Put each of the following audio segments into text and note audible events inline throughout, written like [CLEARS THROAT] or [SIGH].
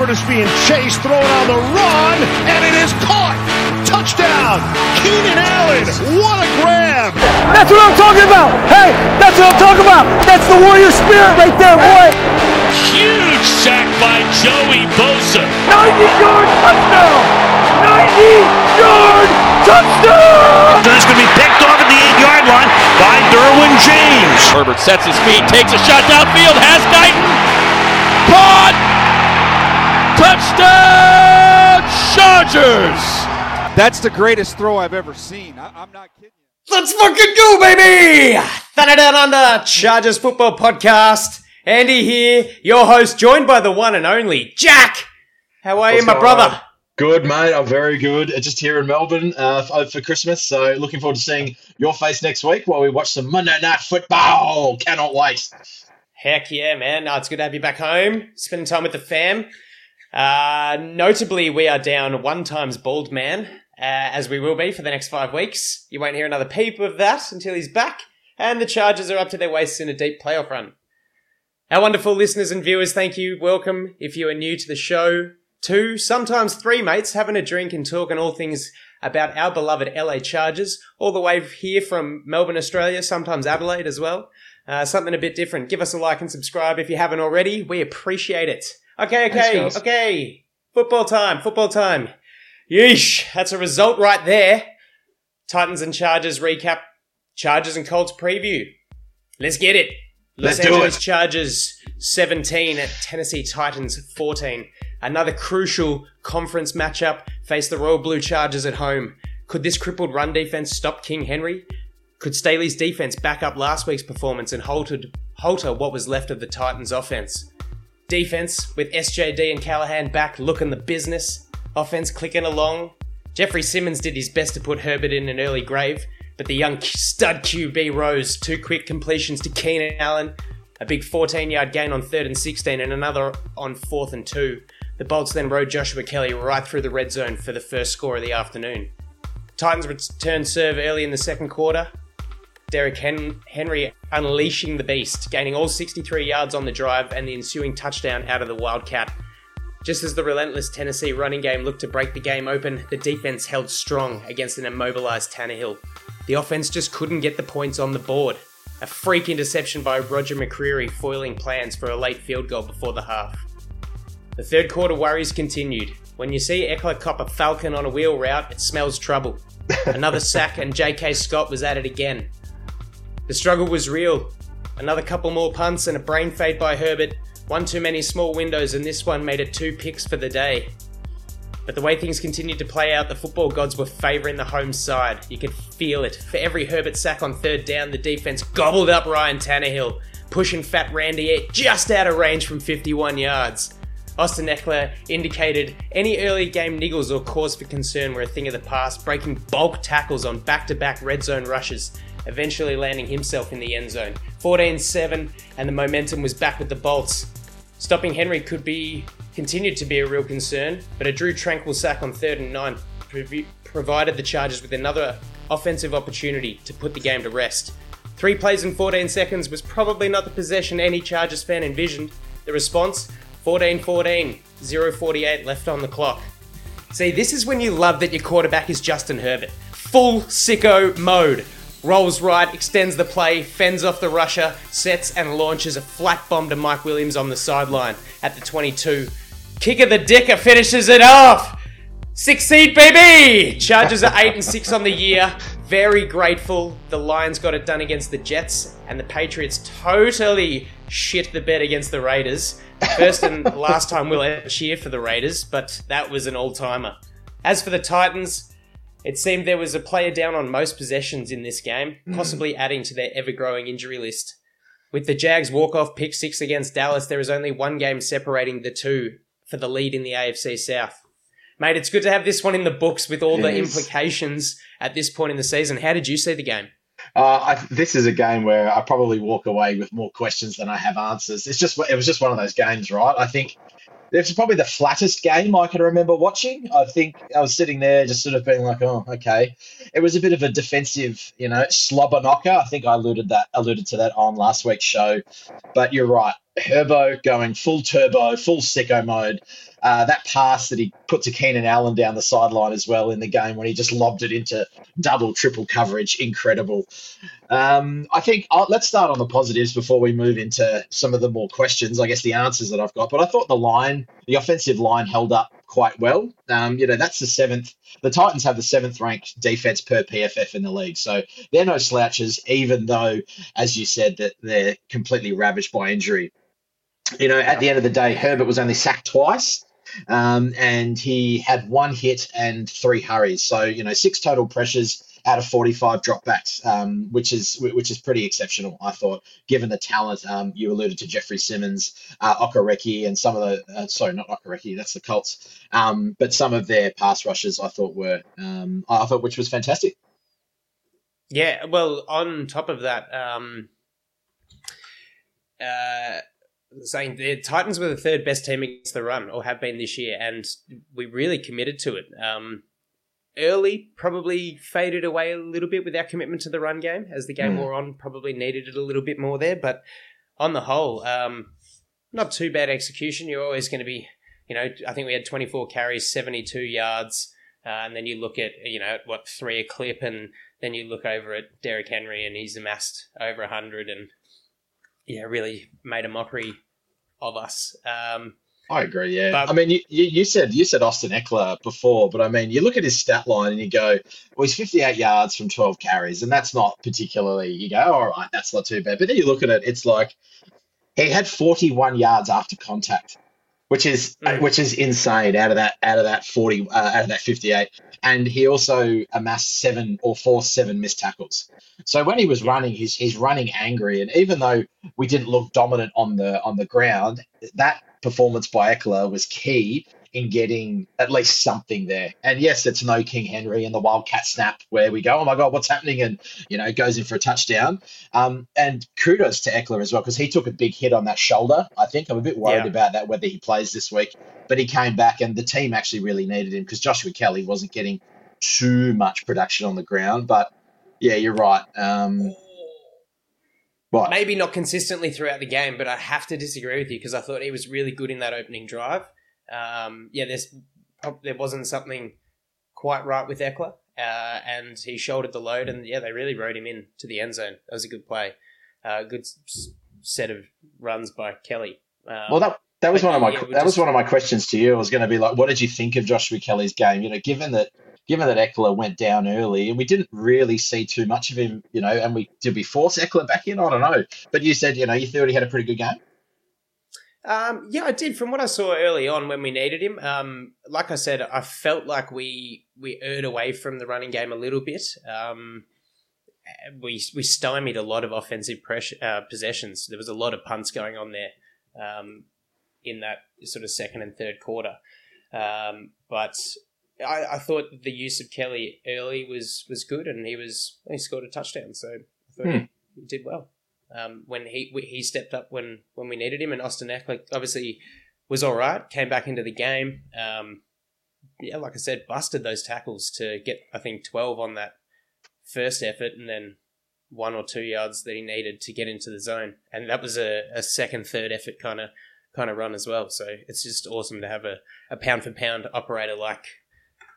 Herbert is being chased, thrown on the run, and it is caught. Touchdown, Keenan Allen. What a grab. That's what I'm talking about. Hey, that's what I'm talking about. That's the warrior spirit right there, boy. Huge sack by Joey Bosa. 90 yard touchdown. 90 yard touchdown. There's going to be picked off at the eight yard line by Derwin James. Herbert sets his feet, takes a shot downfield, has Guyton. Caught! Touchdown Chargers! That's the greatest throw I've ever seen. I, am not kidding you. Let's fucking go, baby! Thunder Down Under Chargers Football Podcast. Andy here, your host, joined by the one and only Jack. How are What's you, my brother? on? Good, mate. I'm very good. Uh, Just here in Melbourne uh, for, for Christmas. So looking forward to seeing your face next week while we watch some Monday Night Football. Cannot wait. Heck yeah, man. No, it's good to have you back home, spending time with the fam. Uh, notably, we are down one times bald man, uh, as we will be for the next five weeks. You won't hear another peep of that until he's back, and the Chargers are up to their waists in a deep playoff run. Our wonderful listeners and viewers, thank you. Welcome if you are new to the show. Two, sometimes three mates having a drink and talking all things about our beloved LA Chargers, all the way here from Melbourne, Australia, sometimes Adelaide as well. Uh, something a bit different. Give us a like and subscribe if you haven't already. We appreciate it. Okay, okay, Thanks, okay. Football time, football time. Yeesh, that's a result right there. Titans and Chargers recap, Chargers and Colts preview. Let's get it. Los Let's do it. Chargers 17 at Tennessee Titans 14. Another crucial conference matchup face the Royal Blue Chargers at home. Could this crippled run defense stop King Henry? Could Staley's defense back up last week's performance and halted, halter what was left of the Titans' offense? Defense, with SJD and Callahan back looking the business. Offense clicking along. Jeffrey Simmons did his best to put Herbert in an early grave, but the young stud QB rose. Two quick completions to Keenan Allen, a big 14 yard gain on third and 16, and another on fourth and two. The Bolts then rode Joshua Kelly right through the red zone for the first score of the afternoon. Titans returned serve early in the second quarter. Derrick Hen- Henry unleashing the beast, gaining all 63 yards on the drive and the ensuing touchdown out of the Wildcat. Just as the relentless Tennessee running game looked to break the game open, the defense held strong against an immobilized Tannehill. The offense just couldn't get the points on the board. A freak interception by Roger McCreary foiling plans for a late field goal before the half. The third quarter worries continued. When you see Ekeler cop a Falcon on a wheel route, it smells trouble. Another sack and J.K. Scott was at it again. The struggle was real. Another couple more punts and a brain fade by Herbert. One too many small windows, and this one made it two picks for the day. But the way things continued to play out, the football gods were favouring the home side. You could feel it. For every Herbert sack on third down, the defense gobbled up Ryan Tannehill, pushing Fat Randy just out of range from 51 yards. Austin Ekeler indicated any early game niggles or cause for concern were a thing of the past, breaking bulk tackles on back to back red zone rushes, eventually landing himself in the end zone. 14 7, and the momentum was back with the Bolts. Stopping Henry could be continued to be a real concern, but a Drew Tranquill sack on third and nine provi- provided the Chargers with another offensive opportunity to put the game to rest. Three plays in 14 seconds was probably not the possession any Chargers fan envisioned. The response 14 14, 048 left on the clock. See, this is when you love that your quarterback is Justin Herbert. Full sicko mode. Rolls right, extends the play, fends off the rusher, sets and launches a flat bomb to Mike Williams on the sideline at the 22. Kick of the dicker finishes it off. Six seed, baby! Chargers are 8 and 6 on the year. Very grateful. The Lions got it done against the Jets, and the Patriots totally shit the bed against the Raiders. First and last time we'll ever cheer for the Raiders, but that was an all timer. As for the Titans, it seemed there was a player down on most possessions in this game, possibly adding to their ever growing injury list. With the Jags walk off pick six against Dallas, there is only one game separating the two for the lead in the AFC South. Mate, it's good to have this one in the books with all the It is. implications at this point in the season. How did you see the game? Uh, I, this is a game where I probably walk away with more questions than I have answers. It's just it was just one of those games, right? I think it's probably the flattest game I can remember watching. I think I was sitting there just sort of being like, oh, okay. It was a bit of a defensive, you know, slobber knocker. I think I alluded that alluded to that on last week's show. But you're right. Herbo going full turbo, full sicko mode. Uh, that pass that he put to Keenan Allen down the sideline as well in the game when he just lobbed it into double, triple coverage, incredible. Um, I think I'll, let's start on the positives before we move into some of the more questions. I guess the answers that I've got, but I thought the line, the offensive line, held up quite well. Um, you know, that's the seventh. The Titans have the seventh ranked defense per PFF in the league, so they're no slouches. Even though, as you said, that they're completely ravaged by injury. You know, at the end of the day, Herbert was only sacked twice. Um, and he had one hit and three hurries. So you know, six total pressures out of 45 dropbacks, um, which is which is pretty exceptional, I thought, given the talent. Um, you alluded to Jeffrey Simmons, uh, and some of the uh, sorry, not Okereke, that's the Colts, um, but some of their pass rushes I thought were um, I thought which was fantastic. Yeah, well, on top of that, um, uh, saying the Titans were the third best team against the run, or have been this year, and we really committed to it. Um, early probably faded away a little bit with our commitment to the run game as the game mm. wore on. Probably needed it a little bit more there, but on the whole, um, not too bad execution. You're always going to be, you know, I think we had 24 carries, 72 yards, uh, and then you look at you know what three a clip, and then you look over at Derrick Henry, and he's amassed over 100, and yeah, really made a mockery of us. Um, I agree. Yeah, but, I mean, you, you said you said Austin Ekeler before, but I mean, you look at his stat line and you go, well, he's 58 yards from 12 carries, and that's not particularly. You go, all right, that's not too bad. But then you look at it, it's like he had 41 yards after contact, which is mm. which is insane out of that out of that 40 uh, out of that 58, and he also amassed seven or four seven missed tackles. So when he was running, he's he's running angry, and even though we didn't look dominant on the on the ground, that performance by Ekeler was key in getting at least something there. And yes, it's no King Henry and the Wildcat snap where we go, oh my God, what's happening? And, you know, goes in for a touchdown. Um, and kudos to Ekeler as well, because he took a big hit on that shoulder. I think I'm a bit worried yeah. about that, whether he plays this week. But he came back and the team actually really needed him because Joshua Kelly wasn't getting too much production on the ground. But yeah, you're right. Um, what? Maybe not consistently throughout the game, but I have to disagree with you because I thought he was really good in that opening drive. Um, yeah, there's there wasn't something quite right with Ekeler, uh, and he shouldered the load, and yeah, they really rode him in to the end zone. That was a good play, uh, good s- set of runs by Kelly. Um, well, that that was one of my yeah, that just, was one of my questions to you. I was going to be like, what did you think of Joshua Kelly's game? You know, given that given that Ekeler went down early and we didn't really see too much of him, you know, and we did we force Ekeler back in? I don't know. But you said, you know, you thought he had a pretty good game. Um, yeah, I did. From what I saw early on when we needed him, um, like I said, I felt like we we erred away from the running game a little bit. Um, we we stymied a lot of offensive pressure uh, possessions. There was a lot of punts going on there um, in that sort of second and third quarter. Um, but I, I thought the use of Kelly early was was good, and he was he scored a touchdown, so I thought hmm. he did well. Um, when he he stepped up when when we needed him, and Austin Ekeler obviously was all right, came back into the game. Um, yeah, like I said, busted those tackles to get I think twelve on that first effort, and then one or two yards that he needed to get into the zone, and that was a, a second, third effort kind of kind of run as well. So it's just awesome to have a, a pound for pound operator like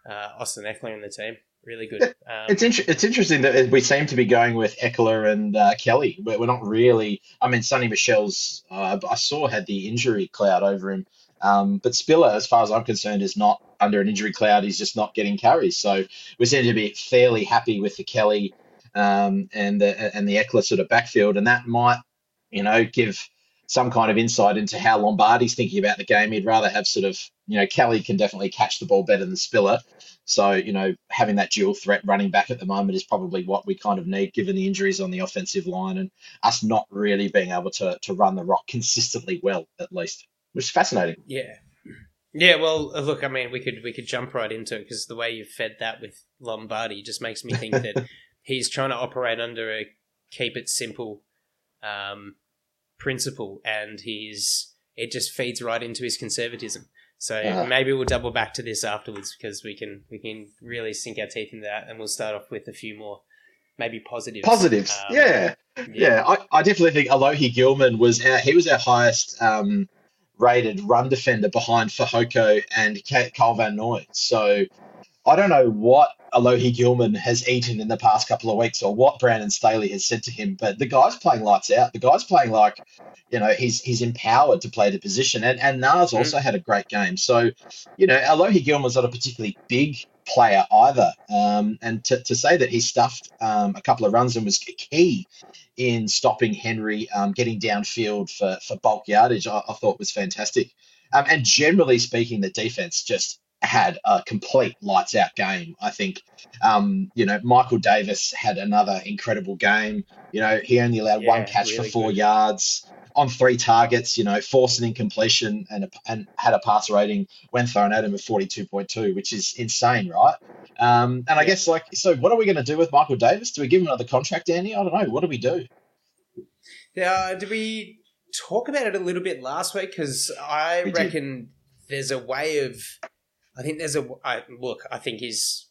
uh, Austin Ekeler in the team. Really good. Um, it's inter- it's interesting that we seem to be going with Ekeler and uh, Kelly, but we're not really. I mean, Sony Michel's uh, I saw had the injury cloud over him, um, but Spiller, as far as I'm concerned, is not under an injury cloud. He's just not getting carries. So we seem to be fairly happy with the Kelly um, and the and the Ekeler sort of backfield, and that might you know give some kind of insight into how Lombardi's thinking about the game. He'd rather have sort of, you know, Kelly can definitely catch the ball better than Spiller. So, you know, having that dual threat running back at the moment is probably what we kind of need given the injuries on the offensive line and us not really being able to, to run the rock consistently well, at least, which is fascinating. Yeah. Yeah, well, uh, look, I mean, we could we could jump right into it because the way you've fed that with Lombardi just makes me think that [LAUGHS] he's trying to operate under a keep it simple um, principle, and he's it just feeds right into his conservatism. So uh maybe we'll double back to this afterwards because we can we can really sink our teeth into that, and we'll start off with a few more maybe positives. Positives, Um, yeah. Yeah, I, I definitely think Alohi Gilman was our, he was our highest um, rated run defender behind Fehoko and Kyle Van Noy. So I don't know what Alohi Gilman has eaten in the past couple of weeks or what Brandon Staley has said to him, but the guy's playing lights out. The guy's playing like, you know, he's he's empowered to play the position. And and Nas Mm. also had a great game. So, you know, Alohi Gilman's not a particularly big player either. Um, and to, to say that he stuffed um, a couple of runs and was key in stopping Henry um, getting downfield for, for bulk yardage, I, I thought was fantastic. Um, and generally speaking, the defense just had a complete lights out game. I think, um, you know, Michael Davis had another incredible game. You know, he only allowed one Yeah, catch for four good. yards on three targets, you know, forced an incompletion and, a, and had a pass rating when thrown at him of 42.2, which is insane, right? Um, and I guess, like, so what are we going to do with Michael Davis? Do we give him another contract, Andy? I don't know. What do we do? Uh, did we talk about it a little bit last week? Because I We did. reckon there's a way of. I think there's a. I, look, I think he's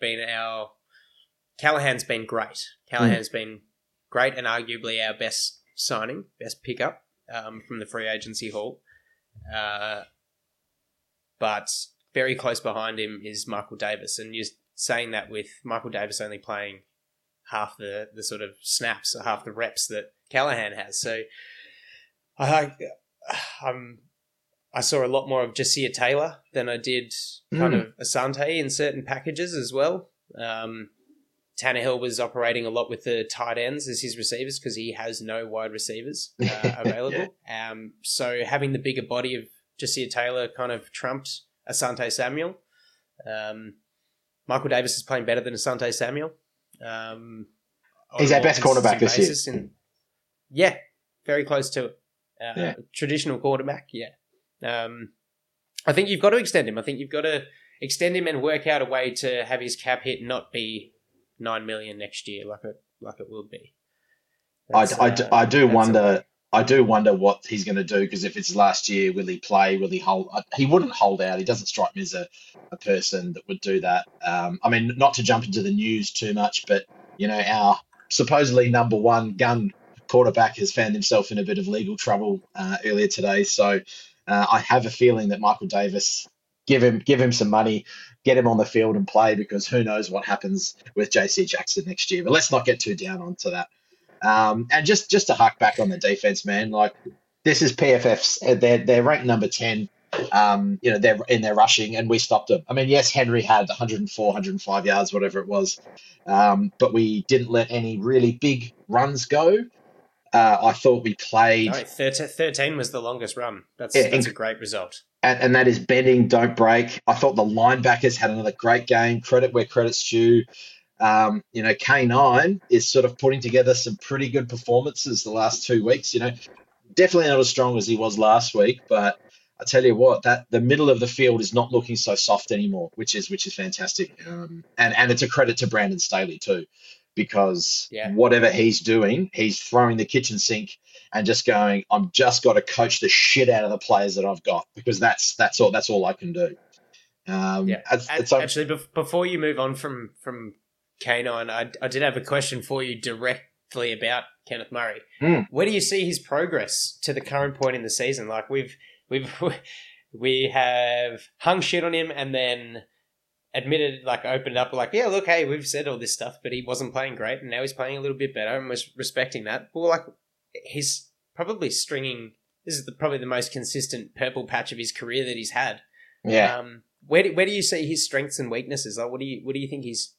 been our. Callahan's been great. Callahan's been great and arguably our best signing, best pickup um, from the free agency haul. Uh, but very close behind him is Michael Davis. And you're saying that with Michael Davis only playing half the, the sort of snaps or half the reps that Callahan has. So I um I saw a lot more of Ja'Sir Taylor than I did kind Mm. of Asante in certain packages as well. Um, Tannehill was operating a lot with the tight ends as his receivers because he has no wide receivers uh, [LAUGHS] available. Um, so having the bigger body of Ja'Sir Taylor kind of trumped Asante Samuel. Um, Michael Davis is playing better than Asante Samuel. Um, He's our best quarterback this year. basis yeah, very close to it. Uh, Yeah. Traditional quarterback, yeah. Um, I think you've got to extend him. I think you've got to extend him and work out a way to have his cap hit not be nine million next year, like it like it will be. I, That's, I, uh, do- I do wonder. I do wonder what he's going to do because if it's last year, will he play? Will he hold? uh, He wouldn't hold out. He doesn't strike me as a, a person that would do that. Um, I mean, not to jump into the news too much, but you know, our supposedly number one gun quarterback has found himself in a bit of legal trouble uh, earlier today. So uh, I have a feeling that Michael Davis give him give him some money, get him on the field and play because who knows what happens with JC Jackson next year. But let's not get too down onto that. Um, and just just to hark back on the defense, man, like this is PFF's. uh, They're they're ranked number ten. Um, you know they're in their rushing, and we stopped them. I mean, yes, Henry had 104, 105 yards, whatever it was, um, but we didn't let any really big runs go. Uh, I thought we played, No, 13, 13 was the longest run. That's Yeah, that's inc- a great result. and, and that is bending, don't break. I thought the linebackers had another great game. Credit where credit's due. Um, you know, K9 is sort of putting together some pretty good performances the last two weeks. You know, definitely not as strong as he was last week, but I tell you what, that the middle of the field is not looking so soft anymore, which is which is fantastic. Um, and and it's a credit to Brandon Staley too, because Yeah. whatever he's doing, he's throwing the kitchen sink and just going, I'm just got to coach the shit out of the players that I've got because that's that's all that's all I can do. Um, Yeah. it's- it's Actually, bef- before you move on from from K9, I, I did have a question for you directly about Kenneth Murray. Hmm. Where do you see his progress to the current point in the season? Like we've we've [LAUGHS] we have hung shit on him and then admitted, like opened up, like yeah, look, hey, we've said all this stuff, but he wasn't playing great, and now he's playing a little bit better, and we're respecting that. Well, like he's probably stringing. This is the, probably the most consistent purple patch of his career that he's had. yeah. Um, where do, where do you see his strengths and weaknesses? Like, what do you what do you think he's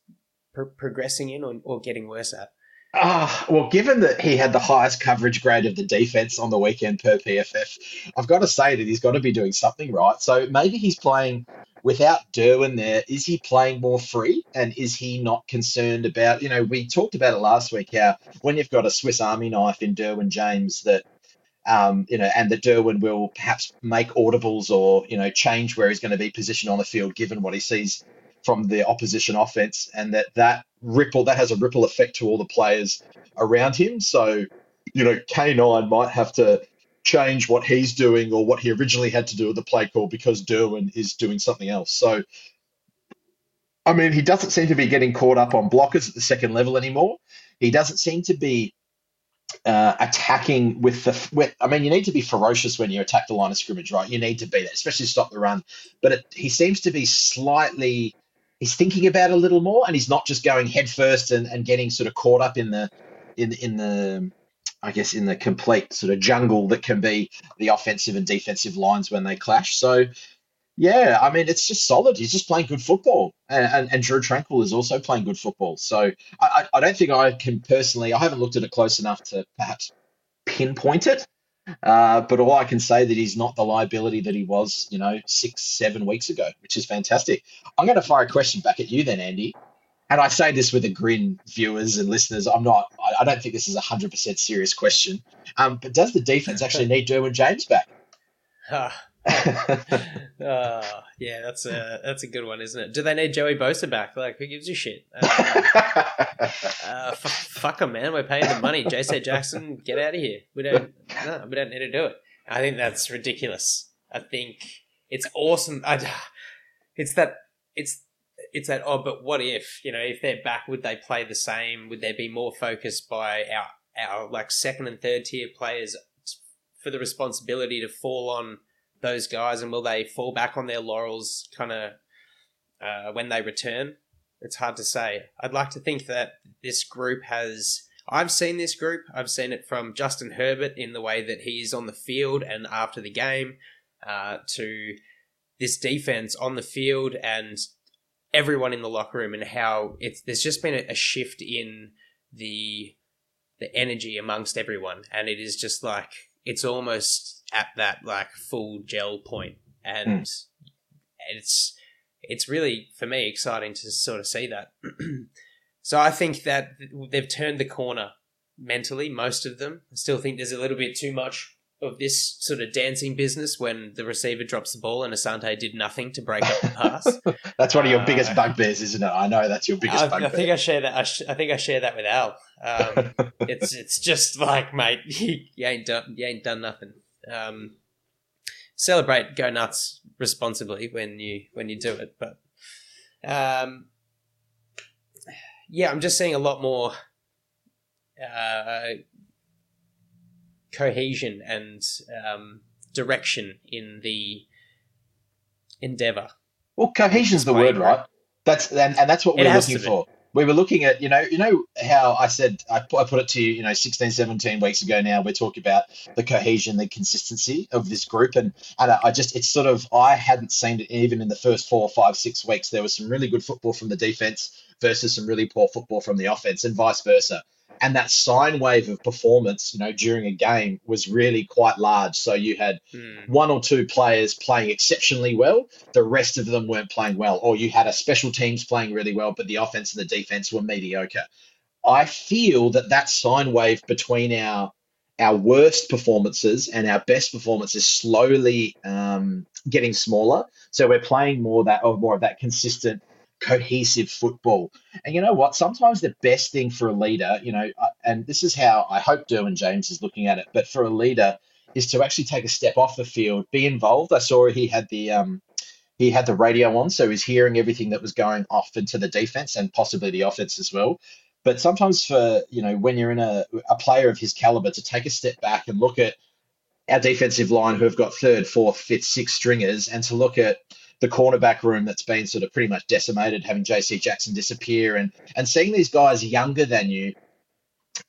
pro- progressing in or, or getting worse at? Ah, well, given that he had the highest coverage grade of the defense on the weekend per PFF, I've got to say that he's got to be doing something right. So maybe he's playing without Derwin there. Is he playing more free? And is he not concerned about, you know, we talked about it last week how when you've got a Swiss Army knife in Derwin James that, um, you know, and that Derwin will perhaps make audibles or, you know, change where he's going to be positioned on the field given what he sees from the opposition offense and that that ripple that has a ripple effect to all the players around him so you know K9 might have to change what he's doing or what he originally had to do with the play call because Derwin is doing something else so I mean, he doesn't seem to be getting caught up on blockers at the second level anymore. He doesn't seem to be uh, attacking with the. With, I mean, you need to be ferocious when you attack the line of scrimmage, right? You need to be that, especially stop the run. But it, he seems to be slightly. He's thinking about a little more, and he's not just going headfirst and, and getting sort of caught up in the in in the I guess in the complete sort of jungle that can be the offensive and defensive lines when they clash. So yeah, I mean, it's just solid. He's just playing good football, and, and, and Drew Tranquill is also playing good football. So I, I don't think I can personally. I haven't looked at it close enough to perhaps pinpoint it. Uh, but all I can say that he's not the liability that he was, you know, six, seven weeks ago, which is fantastic. I'm going to fire a question back at you then, Andy. And I say this with a grin, viewers and listeners. I'm not. I, I don't think this is a hundred percent serious question. Um, but does the defense [LAUGHS] actually need Derwin James back? [LAUGHS] uh, yeah, that's a that's a good one, isn't it? Do they need Joey Bosa back? Like, who gives a shit? Um, [LAUGHS] uh, f- fuck them, man. We're paying the money. J.C. Jackson, get out of here. We don't. No, we don't need to do it. I think that's ridiculous. I think it's awesome. I, [SIGHS] it's that. It's it's that. Oh, but what if you know if they're back? Would they play the same? Would they be more focused by our our like second and third tier players for the responsibility to fall on? Those guys, and will they fall back on their laurels kind of uh, when they return? It's hard to say. I'd like to think that this group has. I've seen this group. I've seen it from Justin Herbert in the way that he is on the field and after the game, uh, to this defense on the field and everyone in the locker room, and how it's. There's just been a, a shift in the the energy amongst everyone, and it is just like it's almost at that like full gel point, and mm. it's it's really for me exciting to sort of see that. [CLEARS THROAT] so I think that they've turned the corner mentally, most of them. I still think there's a little bit too much of this sort of dancing business when the receiver drops the ball and Asante did nothing to break up the pass. [LAUGHS] that's one of your uh, biggest bugbears, isn't it? I know that's your biggest I, bugbear. I think I share that. I, sh- I, think I share that with Al. Um, [LAUGHS] it's it's just like, mate, [LAUGHS] you, you ain't done you ain't done nothing um, celebrate, go nuts responsibly when you when you do it. But um, yeah, I'm just seeing a lot more uh, cohesion and um, direction in the endeavor. Well, cohesion's the word, right? That's and, and that's what we're looking for we were looking at, you know, you know how I said I put, I put it to you, you know, 16, 17 weeks ago now, we're talking about the cohesion, the consistency of this group. And, and I just, it's sort of, I hadn't seen it even in the first four, five, six weeks. There was some really good football from the defense versus some really poor football from the offense and vice versa and that sine wave of performance, you know, during a game was really quite large. So you had mm. one or two players playing exceptionally well, the rest of them weren't playing well, or you had a special teams playing really well, but the offense and the defense were mediocre. I feel that that sine wave between our our worst performances and our best performances is slowly um, getting smaller. So we're playing more that or more of that consistent cohesive football. And you know what? Sometimes the best thing for a leader, you know, uh, and this is how I hope Derwin James is looking at it, but for a leader is to actually take a step off the field, be involved. I saw he had the um, he had the radio on, so he's hearing everything that was going off into the defense and possibly the offense as well. But sometimes for you know when you're in a, a player of his caliber to take a step back and look at our defensive line who have got third, fourth, fifth, sixth stringers, and to look at the cornerback room that's been sort of pretty much decimated, having JC Jackson disappear, and and seeing these guys younger than you,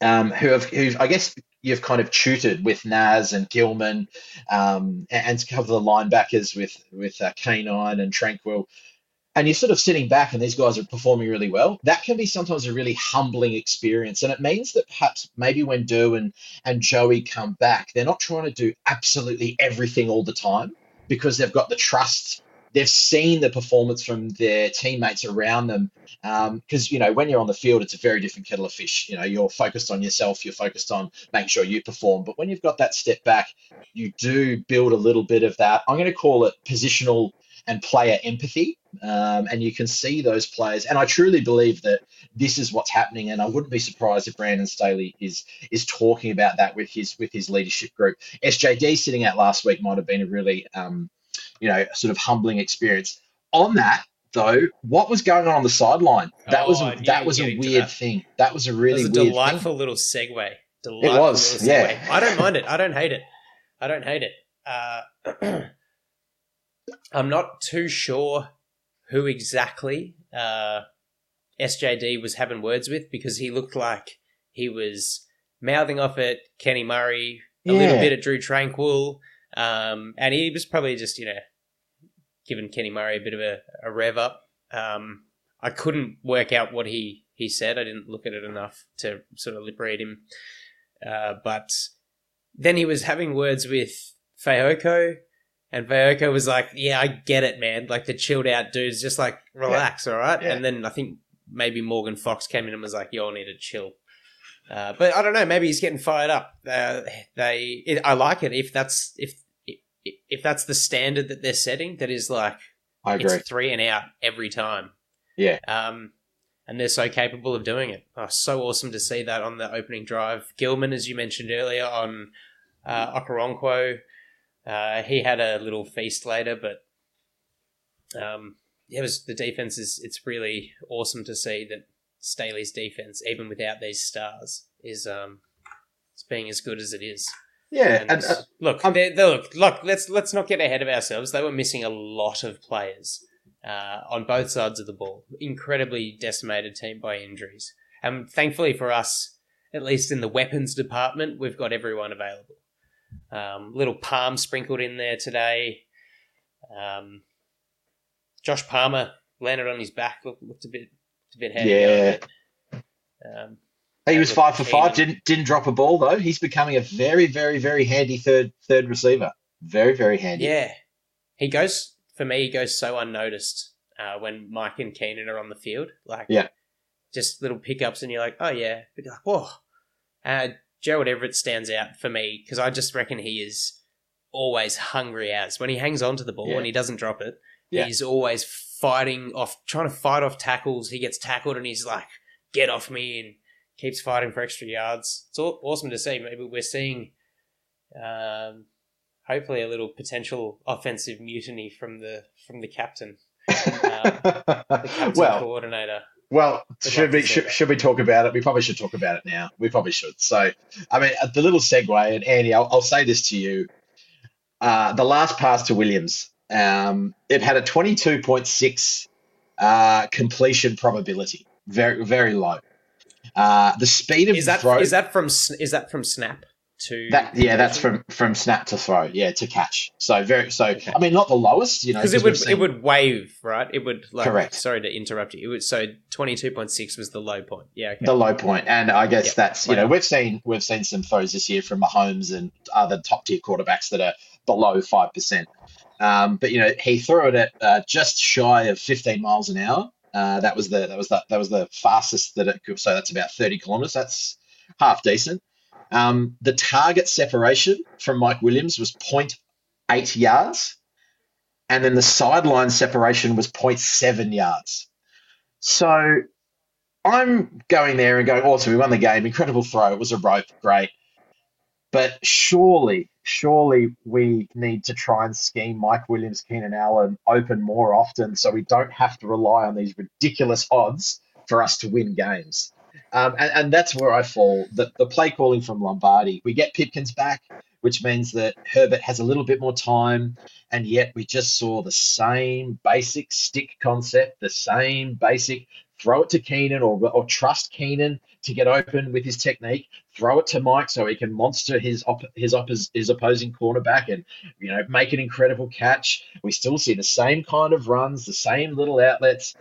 um, who have who I guess you've kind of tutored with Nas and Gilman, um, and, and cover the linebackers with with uh, Canine and Tranquill. And you're sort of sitting back, and these guys are performing really well. That can be sometimes a really humbling experience, and it means that perhaps maybe when Derwin and Joey come back, they're not trying to do absolutely everything all the time because they've got the trust they've seen the performance from their teammates around them. Because, um, you know, when you're on the field, it's a very different kettle of fish. You know, you're focused on yourself, you're focused on making sure you perform. But when you've got that step back, you do build a little bit of that. I'm going to call it positional and player empathy. Um, and you can see those players. And I truly believe that this is what's happening. And I wouldn't be surprised if Brandon Staley is is talking about that with his with his leadership group. SJD sitting out last week might have been a really um, you know, sort of humbling experience. On that, though, what was going on on the sideline? That Oh, was a, knew that was a weird that. thing. That was a really was a weird delightful thing. little segue. Delightful was, little yeah. I don't mind it. I don't hate it. I don't hate it. Uh, [CLEARS THROAT] I'm not too sure who exactly uh, SJD was having words with because he looked like he was mouthing off at Kenny Murray, a little bit at Drew Tranquill, um, and he was probably just, you know, giving Kenny Murray a bit of a, a rev up. Um, I couldn't work out what he, he said. I didn't look at it enough to sort of lip read him. Uh, but then he was having words with Fehoko, and Fehoko was like, "Yeah, I get it, man. Like the chilled out dudes, just like relax, all right." Yeah. And then I think maybe Morgan Fox came in and was like, "Y'all need to chill." Uh, but I don't know. Maybe he's getting fired up. Uh, they, it, I like it if that's if if that's the standard that they're setting. That is like I agree. it's three and out every time. Yeah. Um, and they're so capable of doing it. Oh, so awesome to see that on the opening drive. Gilman, as you mentioned earlier, on uh, Okoronkwo, uh, he had a little feast later, but um, it was the defense is. It's really awesome to see that Staley's defense, even without these stars, is um, it's being as good as it is. Yeah, And and uh, look, I'm- they, they look, look. Let's let's not get ahead of ourselves. They were missing a lot of players uh, on both sides of the ball. Incredibly decimated team by injuries, and thankfully for us, at least in the weapons department, we've got everyone available. Um, little Palm sprinkled in there today. Um, Josh Palmer landed on his back. Looked, looked a bit, a bit heavy. Yeah. He was five for five. Didn't didn't drop a ball though. He's becoming a very very very handy third third receiver. Very very handy. Yeah, he goes for me. He goes so unnoticed uh, when Mike and Keenan are on the field. Like, Yeah. just little pickups, and you're like, oh yeah, but you're like, whoa. Uh, Gerald Everett stands out for me because I just reckon he is always hungry as when he hangs on to the ball Yeah. and he doesn't drop it. Yeah. He's always fighting off, trying to fight off tackles. He gets tackled and he's like, "Get off me!" and keeps fighting for extra yards. It's aw- awesome to see. Maybe we're seeing, um, hopefully, a little potential offensive mutiny from the from the captain, the captain [LAUGHS] well, coordinator. Well, Would should like we should, should we talk about it? We probably should talk about it now. We probably should. So, I mean, uh, the little segue, and Andy, I'll, I'll say this to you: uh, the last pass to Williams, um, it had a twenty-two point six uh, completion probability, very very low. Uh, the speed of Is that throw, is that from is that from snap to that yeah, that's from from snap to throw, yeah, to catch. So very so. Okay. I mean, not the lowest, you know, because it would seen- it would wave right. It would like Correct. Sorry to interrupt you. It would so twenty two point six was the low point. Yeah. Okay. the low. And I guess Yep. that's you know we've seen we've seen some throws this year from Mahomes and other top tier quarterbacks that are below five percent. Um, but you know he threw it at uh, just shy of fifteen miles an hour. Uh, that was the that was the, that was the fastest that it could. So that's about thirty kilometers. That's half decent. Um, the target separation from Mike Williams was 0.8 yards, and then the sideline separation was 0.7 yards. So I'm going there and going, awesome, we won the game, incredible throw, it was a rope, great. But surely, surely we need to try and scheme Mike Williams, Keenan Allen open more often so we don't have to rely on these ridiculous odds for us to win games. Um, and, and that's where I fall. The, the play calling from Lombardi. We get Pipkins back, which means that Herbert has a little bit more time, and yet we just saw the same basic stick concept, the same basic throw it to Keenan or, or trust Keenan to get open with his technique, throw it to Mike so he can monster his op- his, oppos- his opposing cornerback and you know make an incredible catch. We still see the same kind of runs, the same little outlets.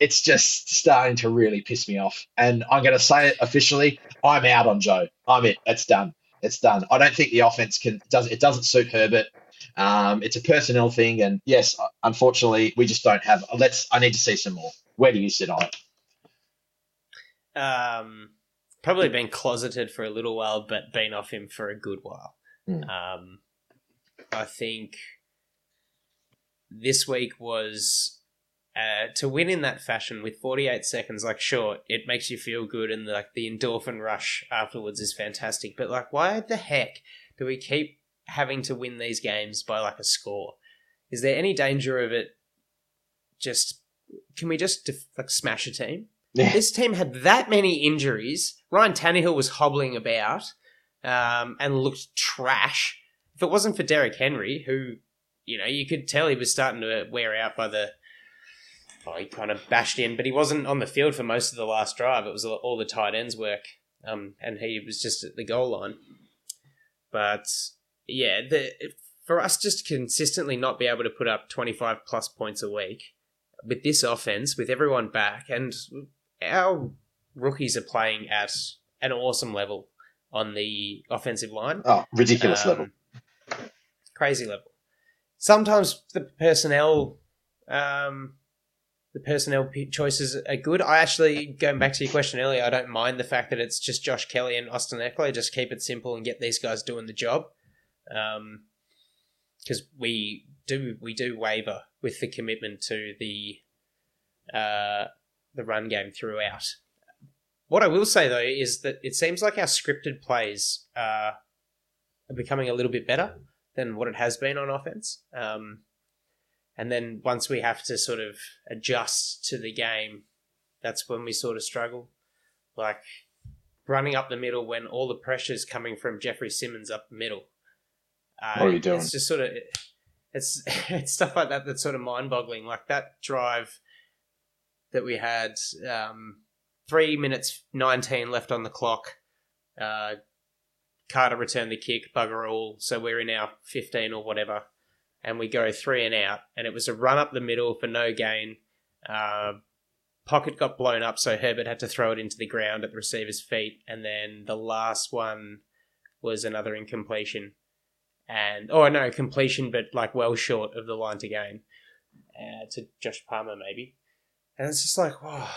It's just starting to really piss me off. And I'm going to say it officially. I'm out on Joe. I'm it. It's done. It's done. I don't think the offense can does it doesn't suit Herbert. Um, it's a personnel thing, and yes, unfortunately, we just don't have. Let's. I need to see some more. Where do you sit on it? Um, probably been closeted for a little while, but been off him for a good while. Hmm. Um, I think this week was uh, to win in that fashion with 48 seconds. Like, sure, it makes you feel good, and like the endorphin rush afterwards is fantastic. But like, why the heck do we keep having to win these games by like a score? Is there any danger of it just can we just def- like smash a team? Yeah. This team had that many injuries. Ryan Tannehill was hobbling about um, and looked trash. If it wasn't for Derrick Henry, who you know you could tell he was starting to wear out by the. Oh, he kind of bashed in, but he wasn't on the field for most of the last drive. It was all all the tight ends work, um, and he was just at the goal line. But yeah, the for us just consistently not be able to put up twenty five plus points a week with this offense, with everyone back, and our rookies are playing at an awesome level on the offensive line. Oh, ridiculous Um, level. Crazy level. Sometimes the personnel, um, the personnel choices are good. I actually, going back to your question earlier, I don't mind the fact that it's just Josh Kelly and Austin Ekeler. Just keep it simple and get these guys doing the job. Because we do we do waver with the commitment to the uh, the run game throughout. What I will say though is that it seems like our scripted plays uh, are becoming a little bit better than what it has been on offense. Um, and then once we have to sort of adjust to the game, that's when we sort of struggle. Like running up the middle when all the pressure's coming from Jeffrey Simmons up the middle. Uh, What are you doing? It's just sort of it's it's stuff like that that's sort of mind boggling. Like that drive that we had, um, three minutes nineteen left on the clock. Uh, Carter returned the kick, bugger all. So we're in our 15 or whatever. And we go three and out. And it was a run up the middle for no gain. Uh, pocket got blown up, so Herbert had to throw it into the ground at the receiver's feet. And then the last one was another incompletion. And, oh no, completion, but like well short of the line to gain. Uh, to Josh Palmer, maybe. And it's just like, wow,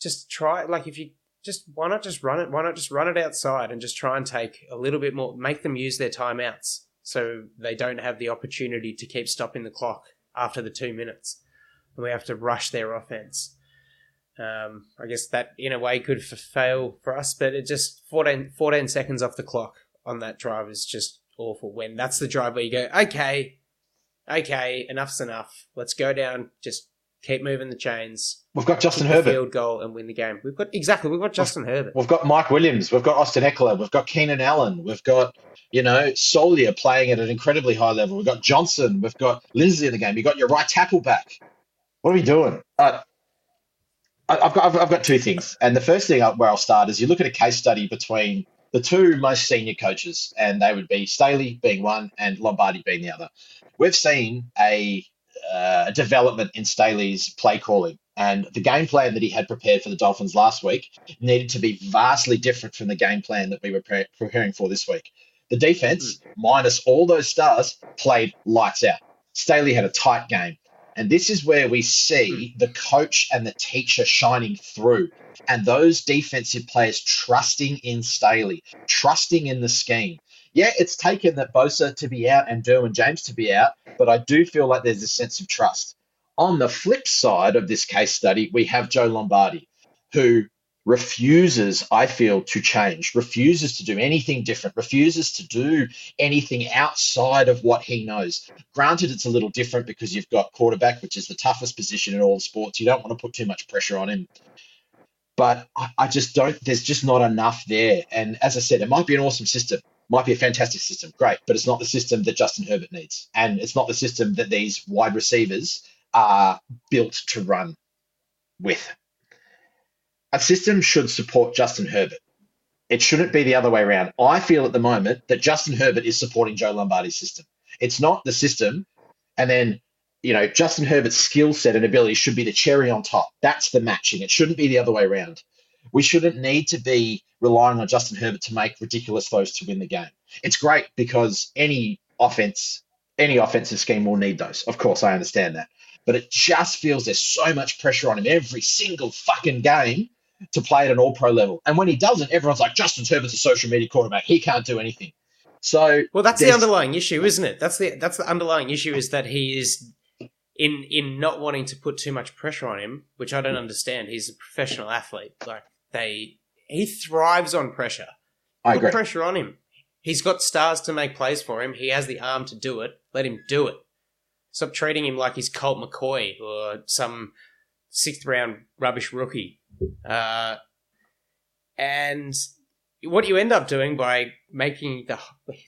just try, like if you just why not just run it? Why not just run it outside and just try and take a little bit more, make them use their timeouts so they don't have the opportunity to keep stopping the clock after the two minutes, and we have to rush their offense. Um, I guess that in a way could f- fail for us, but it just 14, 14 seconds off the clock on that drive is just awful. When that's the drive where you go, okay, okay, enough's enough. Let's go down. Just keep moving the chains We've got Justin Herbert. field goal and win the game. We've got exactly. We've got Justin Herbert. We've got Mike Williams. We've got Austin Ekeler. We've got Keenan Allen. We've got, you know, Salyer playing at an incredibly high level. We've got Johnson. We've got Linsley in the game. You've got your right tackle back. What are we doing? Uh, I- I've got, I've, I've got two things. And the first thing I- where I'll start is you look at a case study between the two most senior coaches, and they would be Staley being one and Lombardi being the other. We've seen a uh, development in Staley's play calling. And the game plan that he had prepared for the Dolphins last week needed to be vastly different from the game plan that we were pre- preparing for this week. The defense, minus all those stars, played lights out. Staley had a tight game. And this is where we see hmm. the coach and the teacher shining through. And those defensive players trusting in Staley, trusting in the scheme. Yeah, it's taken that Bosa to be out and Derwin James to be out, but I do feel like there's a sense of trust. On the flip side of this case study, we have Joe Lombardi, who refuses, I feel, to change, refuses to do anything different, refuses to do anything outside of what he knows. Granted, it's a little different because you've got quarterback, which is the toughest position in all sports. You don't want to put too much pressure on him. But I, I just don't, there's just not enough there. And as I said, it might be an awesome system, might be a fantastic system, great, but it's not the system that Justin Herbert needs. And it's not the system that these wide receivers are built to run with. A system should support Justin Herbert. It shouldn't be the other way around. I feel at the moment that Justin Herbert is supporting Joe Lombardi's system. It's not the system, and then you know Justin Herbert's skill set and ability should be the cherry on top. That's the matching. It shouldn't be the other way around. We shouldn't need to be relying on Justin Herbert to make ridiculous throws to win the game. It's great because any offense, any offensive scheme will need those. Of course, I understand that. But it just feels there's so much pressure on him every single fucking game to play at an all pro level. And when he doesn't, everyone's like, Justin Herbert's a social media quarterback. He can't do anything. So Well, that's the underlying issue, isn't it? That's the that's the underlying issue is that he is in in not wanting to put too much pressure on him, which I don't understand. He's a professional athlete. Like they, he thrives on pressure. I Put agree. pressure on him. He's got stars to make plays for him. He has the arm to do it. Let him do it. Stop treating him like he's Colt McCoy or some sixth round rubbish rookie. Uh, and what you end up doing by making the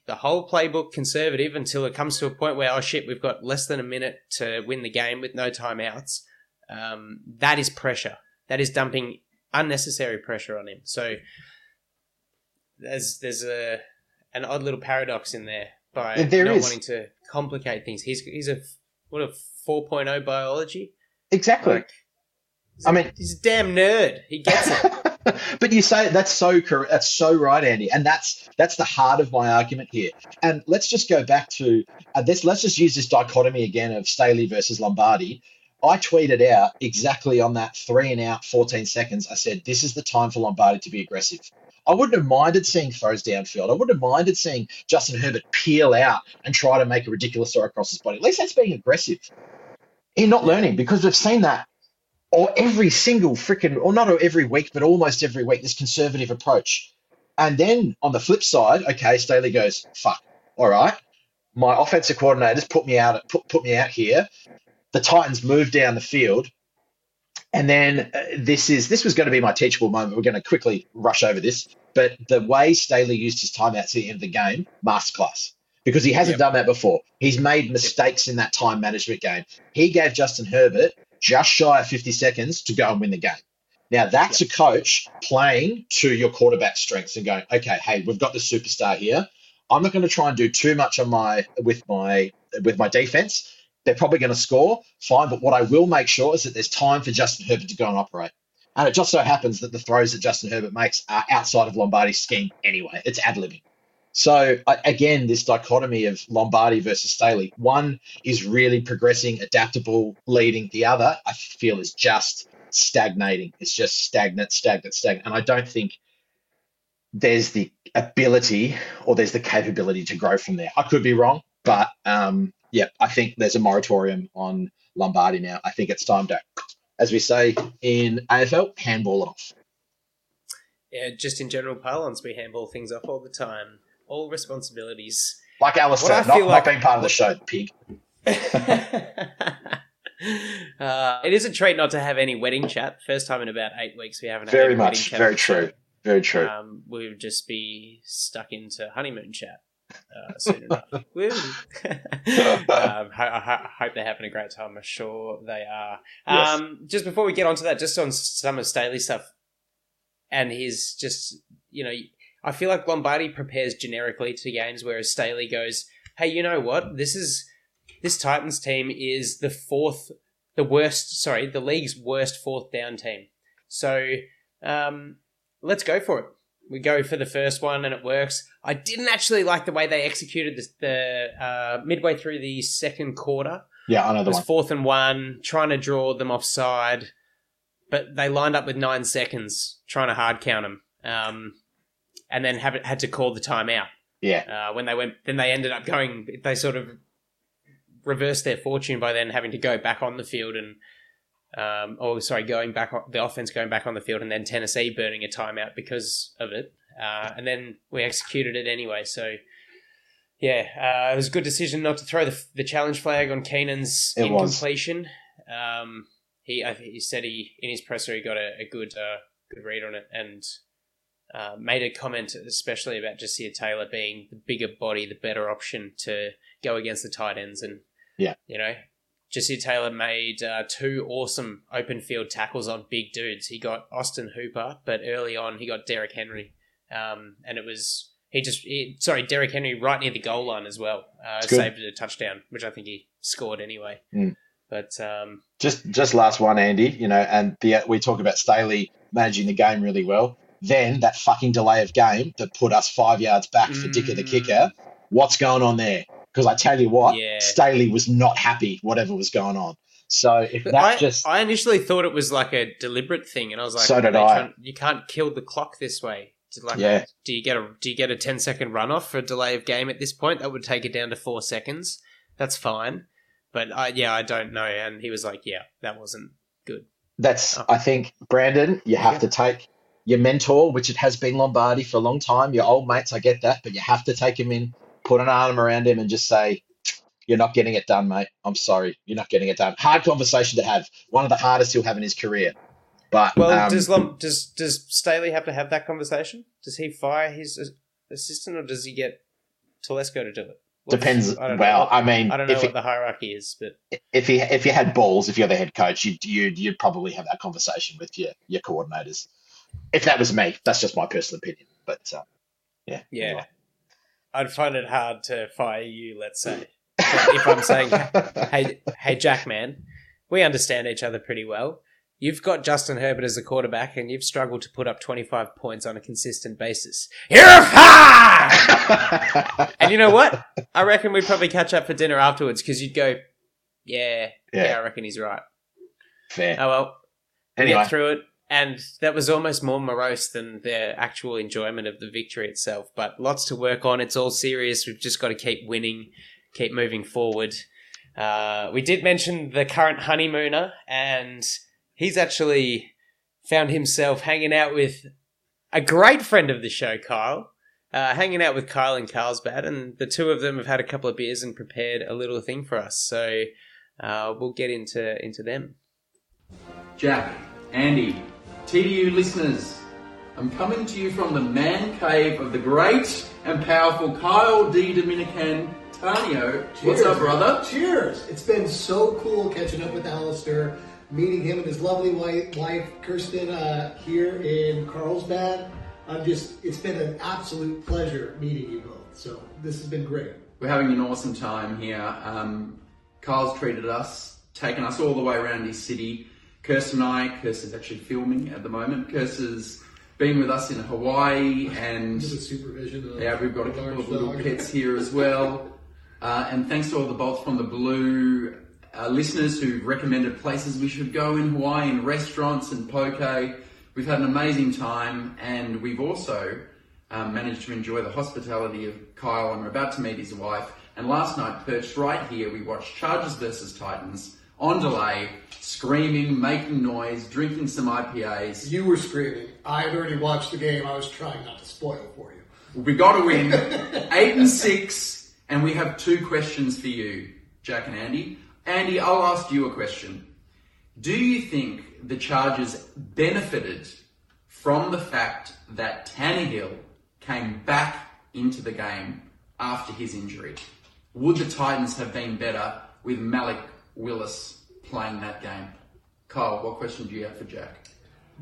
the whole playbook conservative until it comes to a point where oh shit we've got less than a minute to win the game with no timeouts um, that is pressure that is dumping unnecessary pressure on him so there's there's a an odd little paradox in there by There not is. wanting to complicate things he's he's a what a 4.0 biology Exactly. like I mean, he's a damn nerd he gets it [LAUGHS] but you say that's so correct. That's so right, Andy, and that's that's the heart of my argument here. And let's just go back to uh, this. Let's just use this dichotomy again of Staley versus Lombardi. I tweeted out exactly on that three and out, 14 seconds. I said, this is the time for Lombardi to be aggressive. I wouldn't have minded seeing throws downfield. I wouldn't have minded seeing Justin Herbert peel out and try to make a ridiculous throw across his body. At least that's being aggressive. You're not learning because we've seen that or every single freaking, or not every week, but almost every week, this conservative approach. And then on the flip side, okay, Staley goes, fuck, all right, my offensive coordinators put me out, put, put me out here. The Titans move down the field. And then uh, this is this was going to be my teachable moment. We're going to quickly rush over this, but the way Staley used his timeouts at the end of the game, masterclass, because he hasn't Yep. done that before. He's made mistakes in that time management game. He gave Justin Herbert just shy of 50 seconds to go and win the game. Now, that's a coach playing to your quarterback strengths and going, okay, hey, we've got the superstar here. I'm not going to try and do too much on my with my with my defense. They're probably going to score, fine. But what I will make sure is that there's time for Justin Herbert to go and operate. And it just so happens that the throws that Justin Herbert makes are outside of Lombardi's scheme anyway. It's ad libbing. So again, this dichotomy of Lombardi versus Staley. One is really progressing, adaptable, leading. The other, I feel, is just stagnating. It's just stagnant, stagnant, stagnant. And I don't think there's the ability or there's the capability to grow from there. I could be wrong, but um, yeah, I think there's a moratorium on Lombardi now. I think it's time to, as we say in AFL, handball it off. Yeah, just in general parlance, we handball things off all the time. All responsibilities. Like Alistair, What I not, feel not like- being part of the show, [LAUGHS] pig. uh, it is a treat not to have any wedding chat. First time in about eight weeks we haven't had Very much, chat. very true, very true. Um, we would just be stuck into honeymoon chat uh, soon enough. [LAUGHS] [LAUGHS] Um, I ho- hope they're having a great time. I'm sure they are. Yes. Um, just before we get onto that, just on some of Staley's stuff and his just, you know, I feel like Lombardi prepares generically to games, whereas Staley goes, hey, you know what? This is this Titans team is the fourth, the worst, sorry, the league's worst fourth down team. So um, let's go for it. We go for the first one and it works. I didn't actually like the way they executed this, the uh, midway through the second quarter. yeah, I know It was one. fourth and one, trying to draw them offside, but they lined up with nine seconds, trying to hard count them, um, and then have, had to call the timeout. Yeah, Uh, when they went, then they ended up going. They sort of reversed their fortune by then having to go back on the field and, um, oh, sorry, going back on the offense going back on the field, and then Tennessee burning a timeout because of it. Uh, and then we executed it anyway. So, yeah, uh, it was a good decision not to throw the, the challenge flag on Keenan's It was. incompletion. Um, he, I think he said he in his presser he got a, a good, uh, good read on it and uh, made a comment, especially about Ja'Sir Taylor being the bigger body, the better option to go against the tight ends. And, Yeah. you know, Ja'Sir Taylor made uh, two awesome open field tackles on big dudes. He got Austin Hooper, but early on he got Derrick Henry. Um, and it was, he just, he, sorry, Derrick Henry right near the goal line as well. Uh, saved a touchdown, which I think he scored anyway. Mm. But, um, just just last one, Andy. You know, and the we talk about Staley managing the game really well. Then that fucking delay of game that put us five yards back for Dicker the Mm. kicker. What's going on there? Because I tell you what, Yeah. Staley was not happy. Whatever was going on. So if But that I, just I initially thought it was like a deliberate thing, and I was like, So did I. trying- you can't kill the clock this way. Like, Yeah. Do you get a Do you get a 10 second runoff for a delay of game at this point? That would take it down to four seconds. That's fine. But I, yeah, I don't know. And he was like, "Yeah, that wasn't good." That's, Oh. I think, Brandon, you have Yeah. to take your mentor, which it has been Lombardi for a long time, your old mates, I get that, but you have to take him in, put an arm around him, and just say, You're not getting it done, mate. I'm sorry. You're not getting it done. Hard conversation to have. One of the hardest he'll have in his career. But Well, um, does Lom- does does Staley have to have that conversation? Does he fire his assistant, or does he get Telesco to do it? Depends. I Well. I mean, I don't know if what it- the hierarchy is, but if you if you had balls, if you're the head coach, you'd you'd, you'd probably have that conversation with your your coordinators. If that was me, that's just my personal opinion. But um, yeah, yeah, anyway. I'd find it hard to fire you. Let's say if I'm saying, [LAUGHS] hey, hey, Jack, man, we understand each other pretty well. You've got Justin Herbert as a quarterback, and you've struggled to put up 25 points on a consistent basis. You're fired! [LAUGHS] And you know what? I reckon we'd probably catch up for dinner afterwards because you'd go, yeah, yeah, Yeah. I reckon he's right. fair. Oh well, we Anyway, get through it. And that was almost more morose than the actual enjoyment of the victory itself. But lots to work on. It's all serious. We've just got to keep winning, keep moving forward. Uh, we did mention the current honeymooner, and he's actually found himself hanging out with a great friend of the show, Kyle. Uh, hanging out with Kyle in Carlsbad, and the two of them have had a couple of beers and prepared a little thing for us. So uh, we'll get into into them. Jack, Andy, TDU listeners, I'm coming to you from the man cave of the great and powerful Kyle D. Dominican Tanio. What's up, brother? Cheers! It's been so cool catching up with Alistair, meeting him and his lovely wife, wife Kirsten, uh, here in Carlsbad. I'm just, it's been an absolute pleasure meeting you both. So this has been great. We're having an awesome time here. Um, Kyle's treated us, taken us all the way around his city. Kirsten and I, Kirsten's actually filming at the moment. Kirsten's been with us in Hawaii and supervision Yeah, we've got a couple of little dog. pets here as well. Uh, and thanks to all the bolts from the blue uh, listeners who've recommended places we should go in Hawaii and restaurants and poke. We've had an amazing time and we've also um, managed to enjoy the hospitality of Kyle and we're about to meet his wife. And last night, perched right here, we watched Chargers versus Titans on delay, screaming, making noise, drinking some IPAs. You were screaming. I had already watched the game. I was trying not to spoil for you. We got to win [LAUGHS] eight and six, and we have two questions for you, Jack and Andy. Andy, I'll ask you a question. Do you think the Chargers benefited from the fact that Tannehill came back into the game after his injury? Would the Titans have been better with Malik Willis playing that game? Kyle, what question do you have for Jack?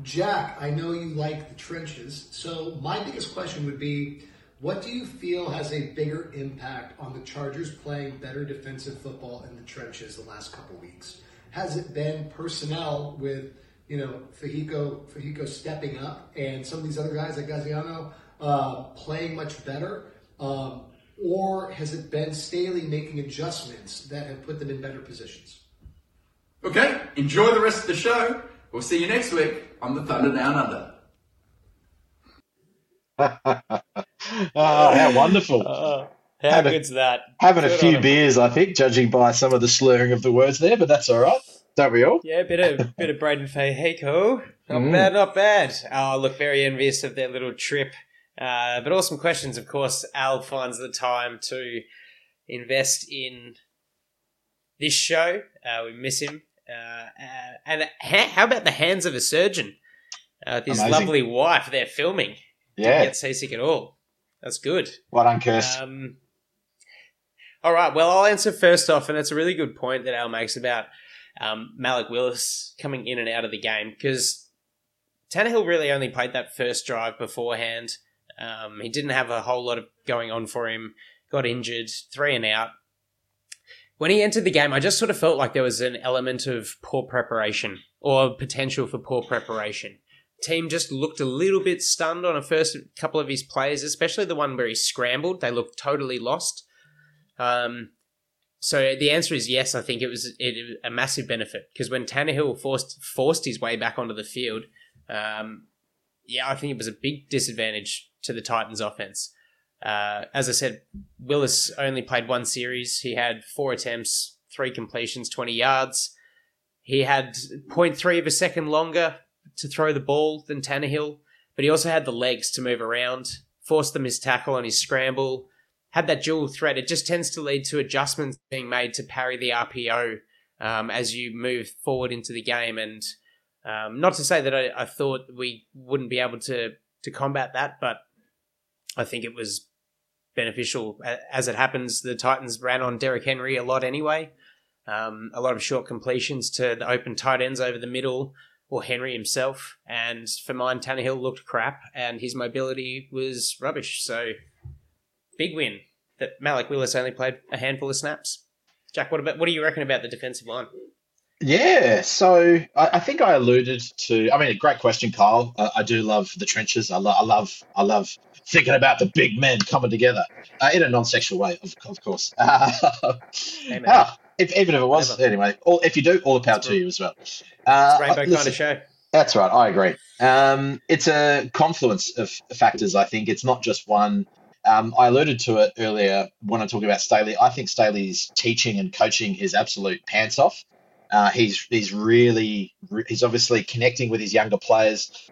Jack, I know you like the trenches, so my biggest question would be what do you feel has a bigger impact on the Chargers playing better defensive football in the trenches the last couple weeks? Has it been personnel with, you know, Fehoko, Fehoko stepping up and some of these other guys like Gaziano uh, playing much better? Um, or has it been Staley making adjustments that have put them in better positions? Okay, enjoy the rest of the show. We'll see you next week on the Thunder Down Under. [LAUGHS] oh, how wonderful! Uh, how Have a- good's that? Having a Good on few beers, I think, judging by some of the slurring of the words there, but that's all right. Don't we all? Yeah, bit of bit of Breiden Fehoko. Not [LAUGHS] Mm. bad, not bad. Oh, look, very envious of their little trip. Uh, but awesome questions, of course. Al finds the time to invest in this show. Uh, we miss him. Uh, uh, and ha- how about the hands of a surgeon? Uh, his Amazing. lovely wife, they're filming. Yeah. Didn't get seasick at all. That's good. Well done, Kirst. Um, all right. Well, I'll answer first off, and it's a really good point that Al makes about um, Malik Willis coming in and out of the game because Tannehill really only played that first drive beforehand. Um, he didn't have a whole lot of going on for him. Got injured, three and out. When he entered the game, I just sort of felt like there was an element of poor preparation or potential for poor preparation. Team just looked a little bit stunned on a first couple of his plays, especially the one where he scrambled. They looked totally lost. Um, so the answer is yes. I think it was it, a massive benefit because when Tannehill forced forced his way back onto the field, um, yeah, I think it was a big disadvantage to the Titans' offense. Uh, as I said, Willis only played one series. He had four attempts, three completions, 20 yards. He had 0.3 of a second longer to throw the ball than Tannehill, but he also had the legs to move around, forced the missed tackle on his scramble, had that dual threat, it just tends to lead to adjustments being made to parry the RPO um, as you move forward into the game. And um, not to say that I, I, thought we wouldn't be able to to combat that, but I think it was beneficial. As it happens, the Titans ran on Derrick Henry a lot anyway. Um, a lot of short completions to the open tight ends over the middle or Henry himself. And for mine, Tannehill looked crap and his mobility was rubbish. So big win that Malik Willis only played a handful of snaps. Jack, what about what do you reckon about the defensive line? Yeah, so I, I think I alluded to. I mean, a great question, Kyle. I, I do love the trenches. I, lo- I love, I love thinking about the big men coming together uh, in a non-sexual way, of, of course. [LAUGHS] Uh, ah, if, even if it was, Never. anyway. All, if you do, all the power to you as well. Uh, rainbow listen, kind of show. That's right. I agree. Um, it's a confluence of factors. I think it's not just one um, I alluded to it earlier when I talking about Staley. I think Staley's teaching and coaching is absolute pants off. Uh, he's he's really he's obviously connecting with his younger players.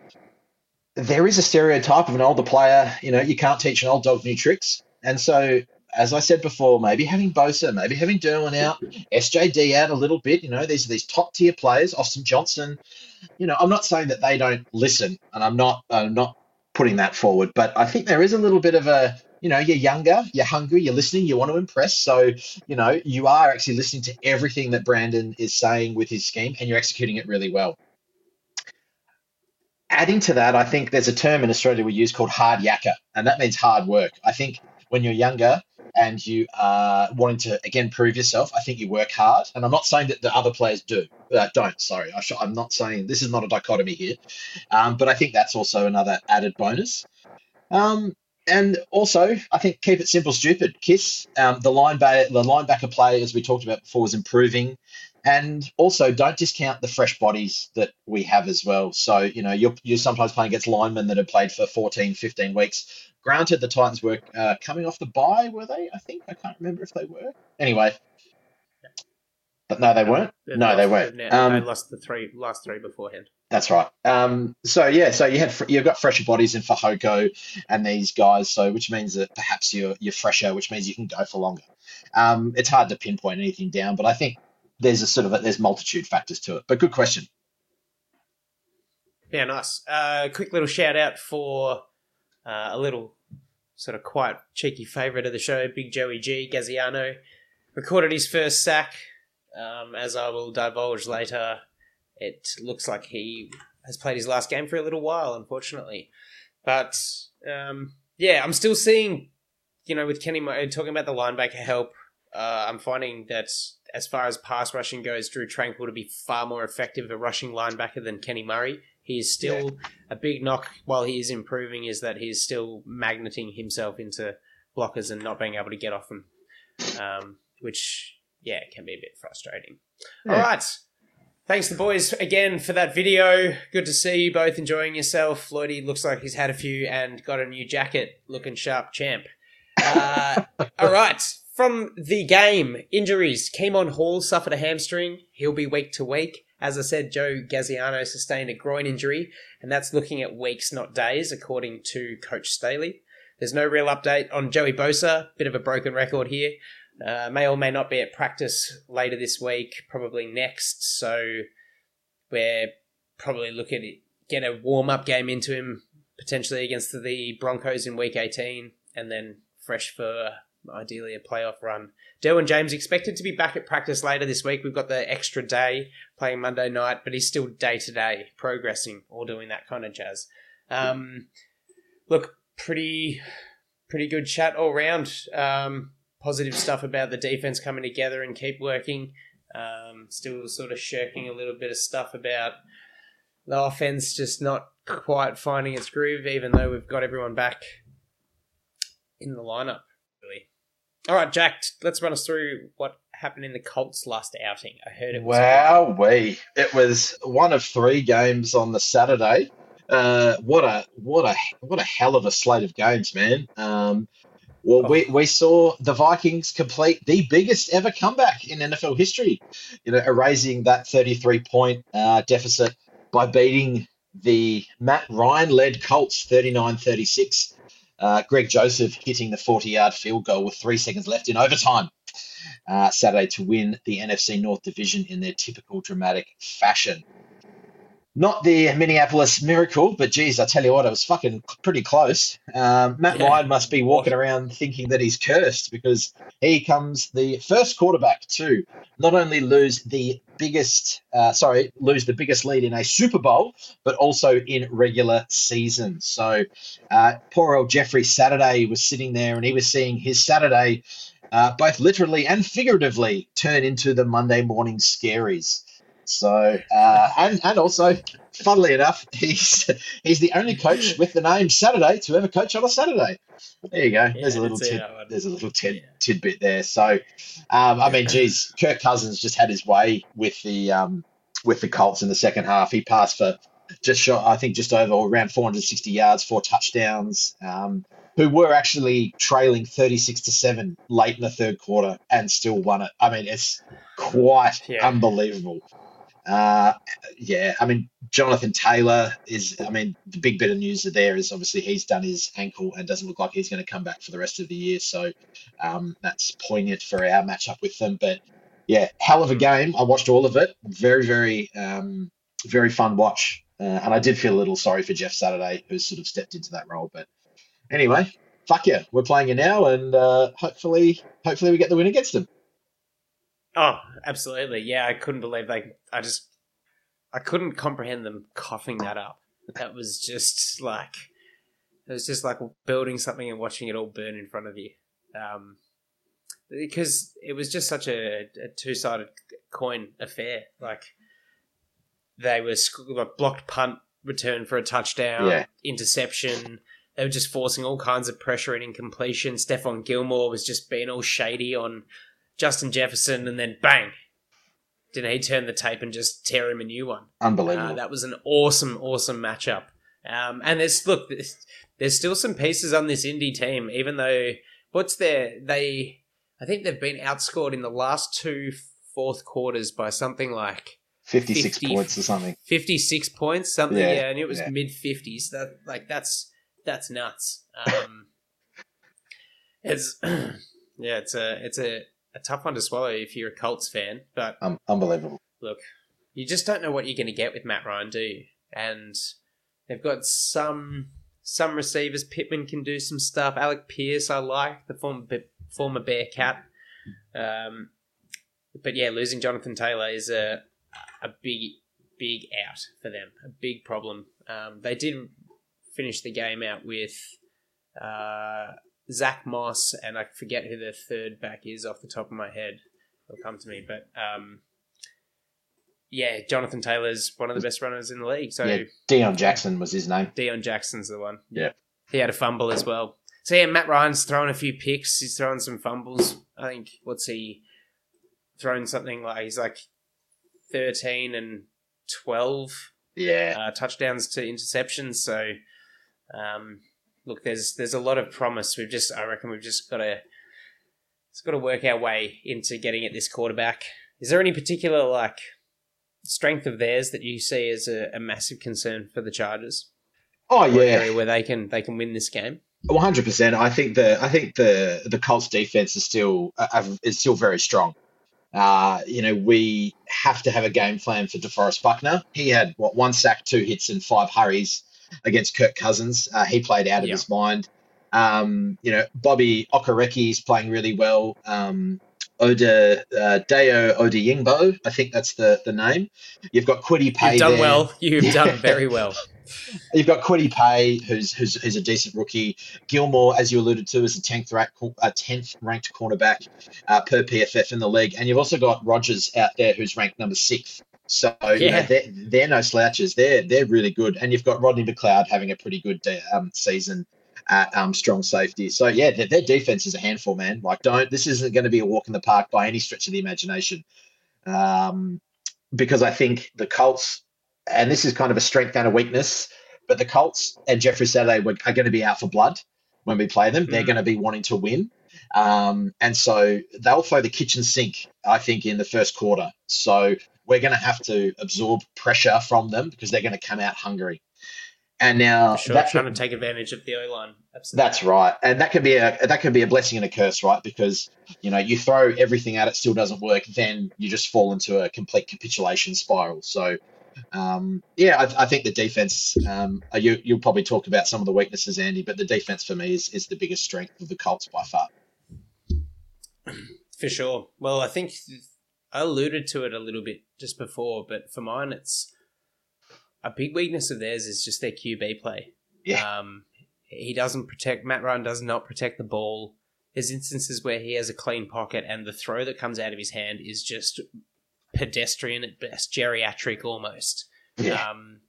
There is a stereotype of an older player. You know, you can't teach an old dog new tricks, and so as I said before, maybe having Bosa, maybe having Derwin out, SJD out a little bit. You know, these are these top tier players. Austin Johnson. You know, I'm not saying that they don't listen, and I'm not I'm not putting that forward. But I think there is a little bit of a, you know, you're younger, you're hungry, you're listening, you want to impress. So, you know, you are actually listening to everything that Brandon is saying with his scheme and you're executing it really well. Adding to that, I think there's a term in Australia we use called hard yakka, and that means hard work. I think when you're younger, and you are wanting to again prove yourself, I think you work hard. And I'm not saying that the other players do. Uh, don't. Sorry, I am not saying this is not a dichotomy here, um, but I think that's also another added bonus. Um, and also, I think keep it simple, stupid. Kiss um, the linebacker, the linebacker play, as we talked about before, is improving. And also, don't discount the fresh bodies that we have as well. So, you know, you're, you're sometimes playing against linemen that have played for 14, 15 weeks. Granted, the Titans were uh, coming off the bye, were they? I think I can't remember if they were. Anyway, no, they weren't. They no, they weren't. Um, they lost the three last three beforehand. That's right. Um, so yeah, so you had you've got fresher bodies in Fehoko and these guys, so which means that perhaps you're you're fresher, which means you can go for longer. Um, it's hard to pinpoint anything down, but I think there's a sort of a, there's multitude factors to it. But good question. Yeah, nice. Uh, quick little shout out for uh, a little sort of quite cheeky favourite of the show, Big Joey G, Gaziano, recorded his first sack. Um, as I will divulge later, it looks like he has played his last game for a little while, unfortunately. But um, yeah, I'm still seeing, you know, with Kenny Murray, talking about the linebacker help, uh, I'm finding that as far as pass rushing goes, Drew Tranquill to be far more effective a rushing linebacker than Kenny Murray. He is still yeah. a big knock while he is improving is that he's still magneting himself into blockers and not being able to get off them, um, which yeah it can be a bit frustrating. Yeah. All right. Thanks the boys again for that video. Good to see you both enjoying yourself. Lloydie looks like he's had a few and got a new jacket. Looking sharp, champ. Uh, [LAUGHS] all right. From the game, injuries. Kemon Hall suffered a hamstring. He'll be week to week. As I said, Joe Gaziano sustained a groin injury, and that's looking at weeks, not days, according to Coach Staley. There's no real update on Joey Bosa, bit of a broken record here. Uh, may or may not be at practice later this week, probably next. So we're probably looking to get a warm up game into him, potentially against the Broncos in week 18, and then fresh for ideally a playoff run. Derwin James expected to be back at practice later this week. We've got the extra day playing Monday night, but he's still day to day progressing or doing that kind of jazz. Um, look, pretty pretty good chat all round. Um, positive stuff about the defense coming together and keep working. Um, still sort of shirking a little bit of stuff about the offense just not quite finding its groove, even though we've got everyone back in the lineup. Really. All right, Jack, let's run us through what happened in the Colts' last outing. I heard it. Was wow, we it was one of three games on the Saturday. Uh, what a what a what a hell of a slate of games, man. Um, well, we, we saw the Vikings complete the biggest ever comeback in NFL history, you know, erasing that 33 point uh, deficit by beating the Matt Ryan led Colts 39 36. Uh, Greg Joseph hitting the 40 yard field goal with three seconds left in overtime uh, Saturday to win the NFC North Division in their typical dramatic fashion. Not the Minneapolis miracle, but geez, I tell you what, it was fucking pretty close. Um, Matt Yeah. Ryan must be walking around thinking that he's cursed because he comes the first quarterback to not only lose the biggest, uh, sorry, lose the biggest lead in a Super Bowl, but also in regular season. So uh, poor old Jeffrey Saturday was sitting there and he was seeing his Saturday, uh, both literally and figuratively, turn into the Monday morning scaries. So uh, and and also, funnily enough, [LAUGHS] he's he's the only coach [LAUGHS] with the name Saturday to ever coach on a Saturday. There you go. There's a little tid, there's a little tid, Yeah. tidbit there. So, um, I mean, geez, Kirk Cousins just had his way with the um, with the Colts in the second half. He passed for just short, I think, just over around 460 yards, four touchdowns. Um, who were actually trailing 36 to seven late in the third quarter and still won it. I mean, it's quite Yeah. unbelievable. Uh, yeah, I mean, Jonathan Taylor is, I mean, the big bit of news there is obviously he's done his ankle and doesn't look like he's going to come back for the rest of the year. So um, that's poignant for our matchup with them. But yeah, hell of a game. I watched all of it. Very, very, um, very fun watch. Uh, and I did feel a little sorry for Jeff Saturday, who sort of stepped into that role. But anyway, fuck yeah, we're playing it now, and uh, hopefully, hopefully we get the win against them. Oh, absolutely. Yeah, I couldn't believe they. I just, I couldn't comprehend them coughing that up. That was just like, it was just like building something and watching it all burn in front of you. Um, because it was just such a, a two-sided coin affair. Like they were sc- like blocked punt, return for a touchdown, Yeah. interception. They were just forcing all kinds of pressure and incompletion. Stephon Gilmore was just being all shady on Justin Jefferson, and then bang, didn't he turn the tape and just tear him a new one? Unbelievable. Uh, that was an awesome, awesome matchup. Um, and there's look, there's, there's still some pieces on this Indy team, even though what's their they, I think they've been outscored in the last two fourth quarters by something like 56 50 points or something. 56 points, something. Yeah, Yeah, and it was yeah. mid 50s. That like that's that's nuts. Um, [LAUGHS] it's [CLEARS THROAT] yeah, it's a it's a, a tough one to swallow if you're a Colts fan, but Um, unbelievable. look, you just don't know what you're going to get with Matt Ryan, do you? And they've got some some receivers. Pittman can do some stuff. Alec Pierce, I like the former former Bear Cat. Um, but yeah, losing Jonathan Taylor is a a big big out for them. A big problem. Um, they did finish the game out with uh, Zach Moss, and I forget who the third back is off the top of my head. It'll come to me, but um, yeah, Jonathan Taylor's one of the best runners in the league. So yeah, Deon Jackson was his name. Deon Jackson's the one. Yeah. He had a fumble as well. So yeah, Matt Ryan's thrown a few picks. He's thrown some fumbles. I think what's he thrown something like he's like thirteen and twelve Yeah, uh, touchdowns to interceptions. So um, look, there's there's a lot of promise. We've just I reckon we've just got to it's got to work our way into getting at this quarterback. Is there any particular like strength of theirs that you see as a, a massive concern for the Chargers? oh yeah, where they can they can win this game. One hundred percent. I think the I think the the Colts defense is still uh, is still very strong. Uh, you know, we have to have a game plan for DeForest Buckner. He had what one sack, two hits, and five hurries against Kirk Cousins. Uh, he played out of Yeah. his mind. Um, you know, Bobby Okereke is playing really well. Um, Oda uh, Deo Odeyingbo, I think that's the the name. You've got Kwity Paye. You've done there. well. You've Yeah. [LAUGHS] done very well. You've got Kwity Paye, who's, who's who's a decent rookie. Gilmore, as you alluded to, is a tenth ranked a tenth ranked cornerback uh, per PFF in the league, and you've also got Rodgers out there, who's ranked number six. So you know, Yeah. they're, they're no slouches. They're they're really good, and you've got Rodney McLeod having a pretty good um, season at um, strong safety. So yeah, their, their defense is a handful, man. Like, don't this isn't going to be a walk in the park by any stretch of the imagination. Um, because I think the Colts, and this is kind of a strength and a weakness, but the Colts and Jeffrey Saturday were, are going to be out for blood when we play them. They're Mhm. going to be wanting to win. Um, and so they'll throw the kitchen sink, I think, in the first quarter. So we're going to have to absorb pressure from them because they're going to come out hungry. And now sure, that trying to take advantage of the O line. Absolutely. That's right, and that could be a that could be a blessing and a curse, right? Because you know you throw everything at it, still doesn't work, then you just fall into a complete capitulation spiral. So, um, yeah, I, I think the defense. Um, uh, you you'll probably talk about some of the weaknesses, Andy, but the defense for me is is the biggest strength of the Colts by far. For sure. Well, I think I alluded to it a little bit just before, but for mine, it's a big weakness of theirs is just their QB play. Yeah. Um, he doesn't protect. Matt Ryan does not protect the ball. There's instances where he has a clean pocket, and the throw that comes out of his hand is just pedestrian at best, geriatric almost. Yeah. Um,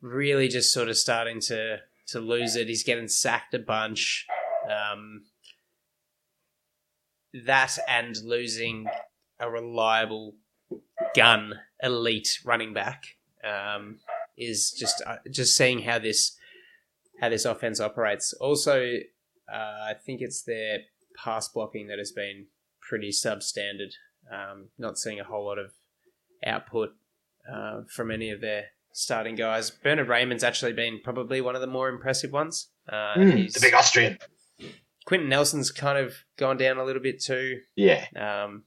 really, just sort of starting to to lose it. He's getting sacked a bunch. Um, that and losing a reliable gun elite running back um, is just uh, just seeing how this how this offense operates. Also, uh, I think it's their pass blocking that has been pretty substandard. Um, not seeing a whole lot of output uh, from any of their starting guys. Bernhard Raimann's actually been probably one of the more impressive ones. Uh, Mm, he's- the big Austrian. Quenton Nelson's kind of gone down a little bit too. Yeah. Um,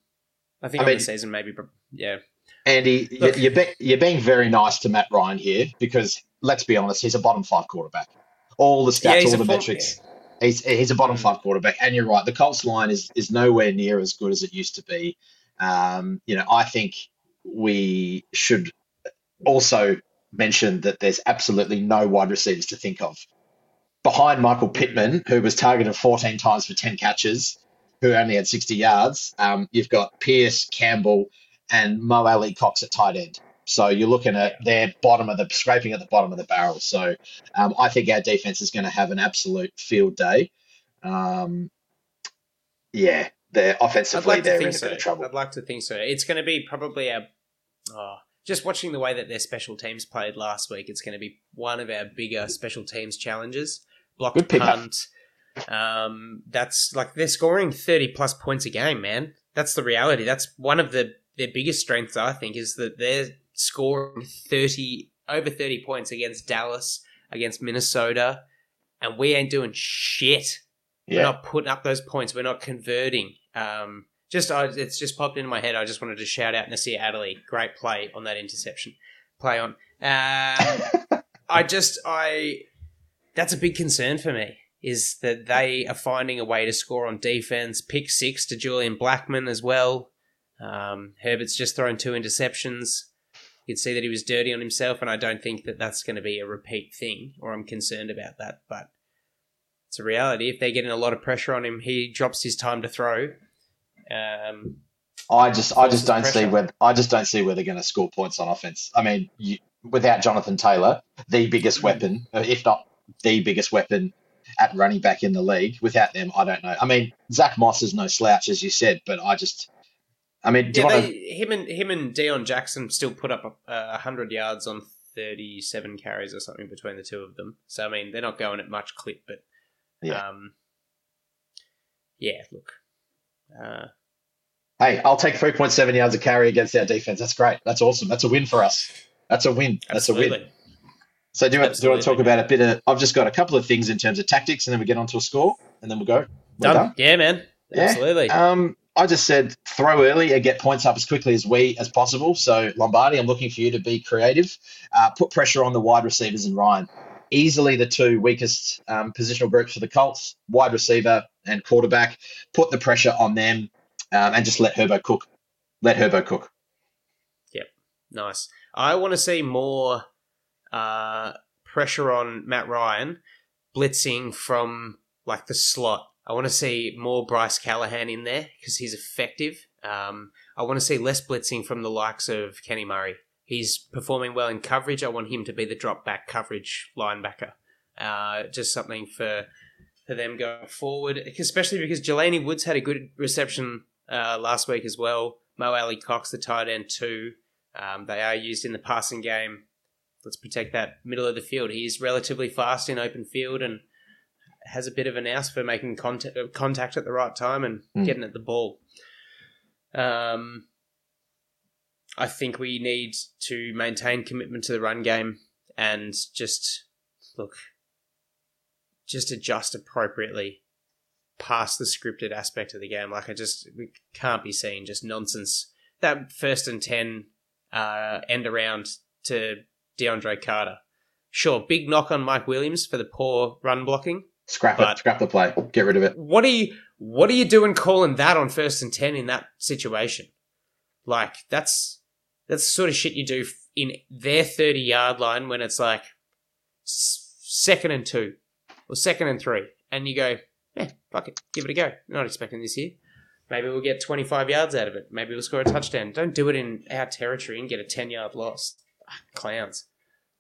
I think I mean- season maybe, yeah. Andy, you- Look- you're, be, you're being very nice to Matt Ryan here because let's be honest, he's a bottom five quarterback. All the stats, he's all the metrics. He's, he's a bottom Mm. five quarterback, and you're right. The Colts line is is nowhere near as good as it used to be. Um, you know, I think we should also mention that there's absolutely no wide receivers to think of behind Michael Pittman, who was targeted 14 times for 10 catches, who only had 60 yards. Um, you've got Pierce, Campbell, and Mo Alie-Cox at tight end. So you're looking at their bottom of the scraping at the bottom of the barrel. So um, I think our defense is going to have an absolute field day. Um, yeah, they're offensively like they're in think a so. bit of trouble. I'd like to think so. It's going to be probably our. Oh, just watching the way that their special teams played last week, it's going to be one of our bigger special teams challenges. Blocked Good pickup. Um, that's like they're scoring thirty plus points a game, man. That's the reality. That's one of the their biggest strengths, I think, is that they're scoring thirty over thirty points against Dallas, against Minnesota, and we ain't doing shit. We're not putting up those points. We're not converting. Um, just I, it's just popped into my head. I just wanted to shout out Nasir Adderley. Great play on that interception. Play on. Um, [LAUGHS] I just I that's a big concern for me. Is that they are finding a way to score on defense? Pick six to Julian Blackmon as well. Um, Herbert's just thrown two interceptions. You can see that he was dirty on himself, and I don't think that that's going to be a repeat thing, or I'm concerned about that. But it's a reality. If they're getting a lot of pressure on him, he drops his time to throw. Um, I just I just don't see where I just don't see where they're going to score points on offense. I mean, you, without Jonathan Taylor, the biggest weapon, if not the biggest weapon at running back in the league, without them, I don't know. I mean, Zach Moss is no slouch, as you said, but I just, I mean, yeah, they, him and him and Deon Jackson still put up a hundred yards on thirty-seven carries or something between the two of them. So I mean, they're not going at much clip, but Yeah. um, yeah. Look, uh, Hey, I'll take 3.7 yards a carry against our defense. That's great. That's awesome. That's a win for us. That's a win. That's a win. So do you, want- do you want to talk about a bit of? I've just got a couple of things in terms of tactics, and then we get onto a score, and then we'll go. We're Done. Yeah, man. Yeah. Absolutely. Um, I just said throw early and get points up as quickly as we as possible. So Lombardi, I'm looking for you to be creative. Uh, put pressure on the wide receivers and Ryan. Easily the two weakest um, positional groups for the Colts, wide receiver and quarterback. Put the pressure on them um, and just let Herbo cook. Let Herbo cook. Yep. Nice. I want to see more uh, pressure on Matt Ryan blitzing from like the slot. I want to see more Bryce Callahan in there because he's effective. Um, I want to see less blitzing from the likes of Kenny Murray. He's performing well in coverage. I want him to be the drop back coverage linebacker. Uh, just something for for them going forward, especially because Jelani Woods had a good reception uh, last week as well. Mo Alie-Cox, the tight end, too. Um, they are used in the passing game. Let's protect that middle of the field. He's relatively fast in open field and has a bit of an nous for making contact, contact at the right time and Mm. getting at the ball. Um, I think we need to maintain commitment to the run game and just look, just adjust appropriately past the scripted aspect of the game. Like I just we can't be seen just nonsense. That first and ten uh, end around to DeAndre Carter. Sure, big knock on Mike Williams for the poor run blocking. Scrap But- it. Scrap the play. Get rid of it. What are you what are you doing calling that on first and ten in that situation? Like that's that's the sort of shit you do in their thirty yard line when it's like second and two or second and three, and you go, yeah, fuck it, give it a go. Not expecting this here. Maybe we'll get twenty five yards out of it. Maybe we'll score a touchdown. Don't do it in our territory and get a ten yard loss. Clowns.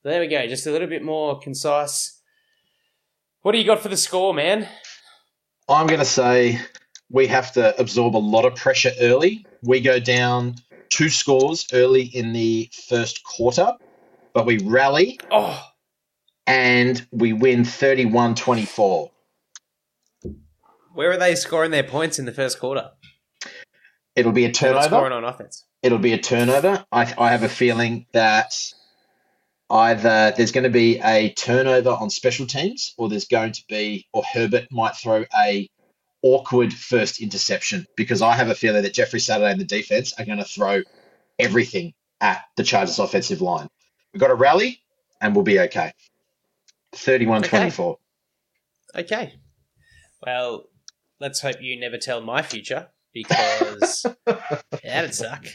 So there we go. Just a little bit more concise. What do you got for the score, man? I'm going to say we have to absorb a lot of pressure early. We go down two scores early in the first quarter, but we rally Oh, and we win 31 24. Where are they scoring their points in the first quarter? It'll be a scoring turnover. on offense. It'll be a turnover. I, I have a feeling that either there's going to be a turnover on special teams or there's going to be, or Herbert might throw a awkward first interception because I have a feeling that Jeffrey Saturday and the defense are going to throw everything at the Chargers offensive line. We've got a rally and we'll be okay. 31 24. Okay. Well, let's hope you never tell my future because [LAUGHS] that'd suck.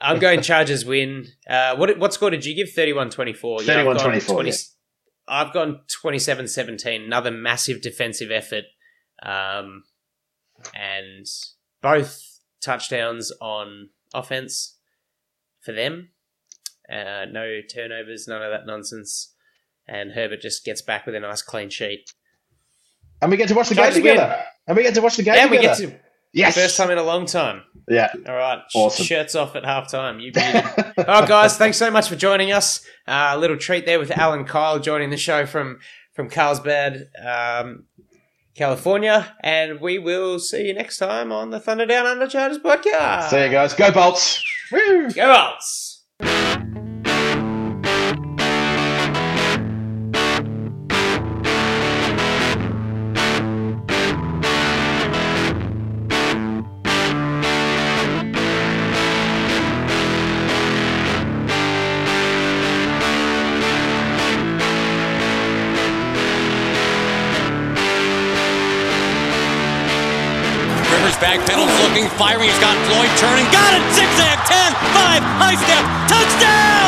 I'm going Chargers win. Uh, what what score did you give? 31-24. 31-24, yeah. I've gone 27-17. Another massive defensive effort. Um, and both touchdowns on offense for them. Uh, no turnovers, none of that nonsense. And Herbert just gets back with a nice clean sheet. And we get to watch the game Chargers win. together. And we get to watch the game Yeah, we together. get to yes. first time in a long time. Yeah. All right, Awesome. shirts off at halftime. You [LAUGHS] beauty. oh, guys, thanks so much for joining us. Uh, a little treat there with Alan Kyle joining the show from from Carlsbad, um, California, and we will see you next time on the Thunder Down Under Chargers podcast. See you guys. Go Bolts. Woo! Go Bolts! looking, firing. He's got Floyd turning. Got it. Zigzag. 10, 5, high step. Touchdown.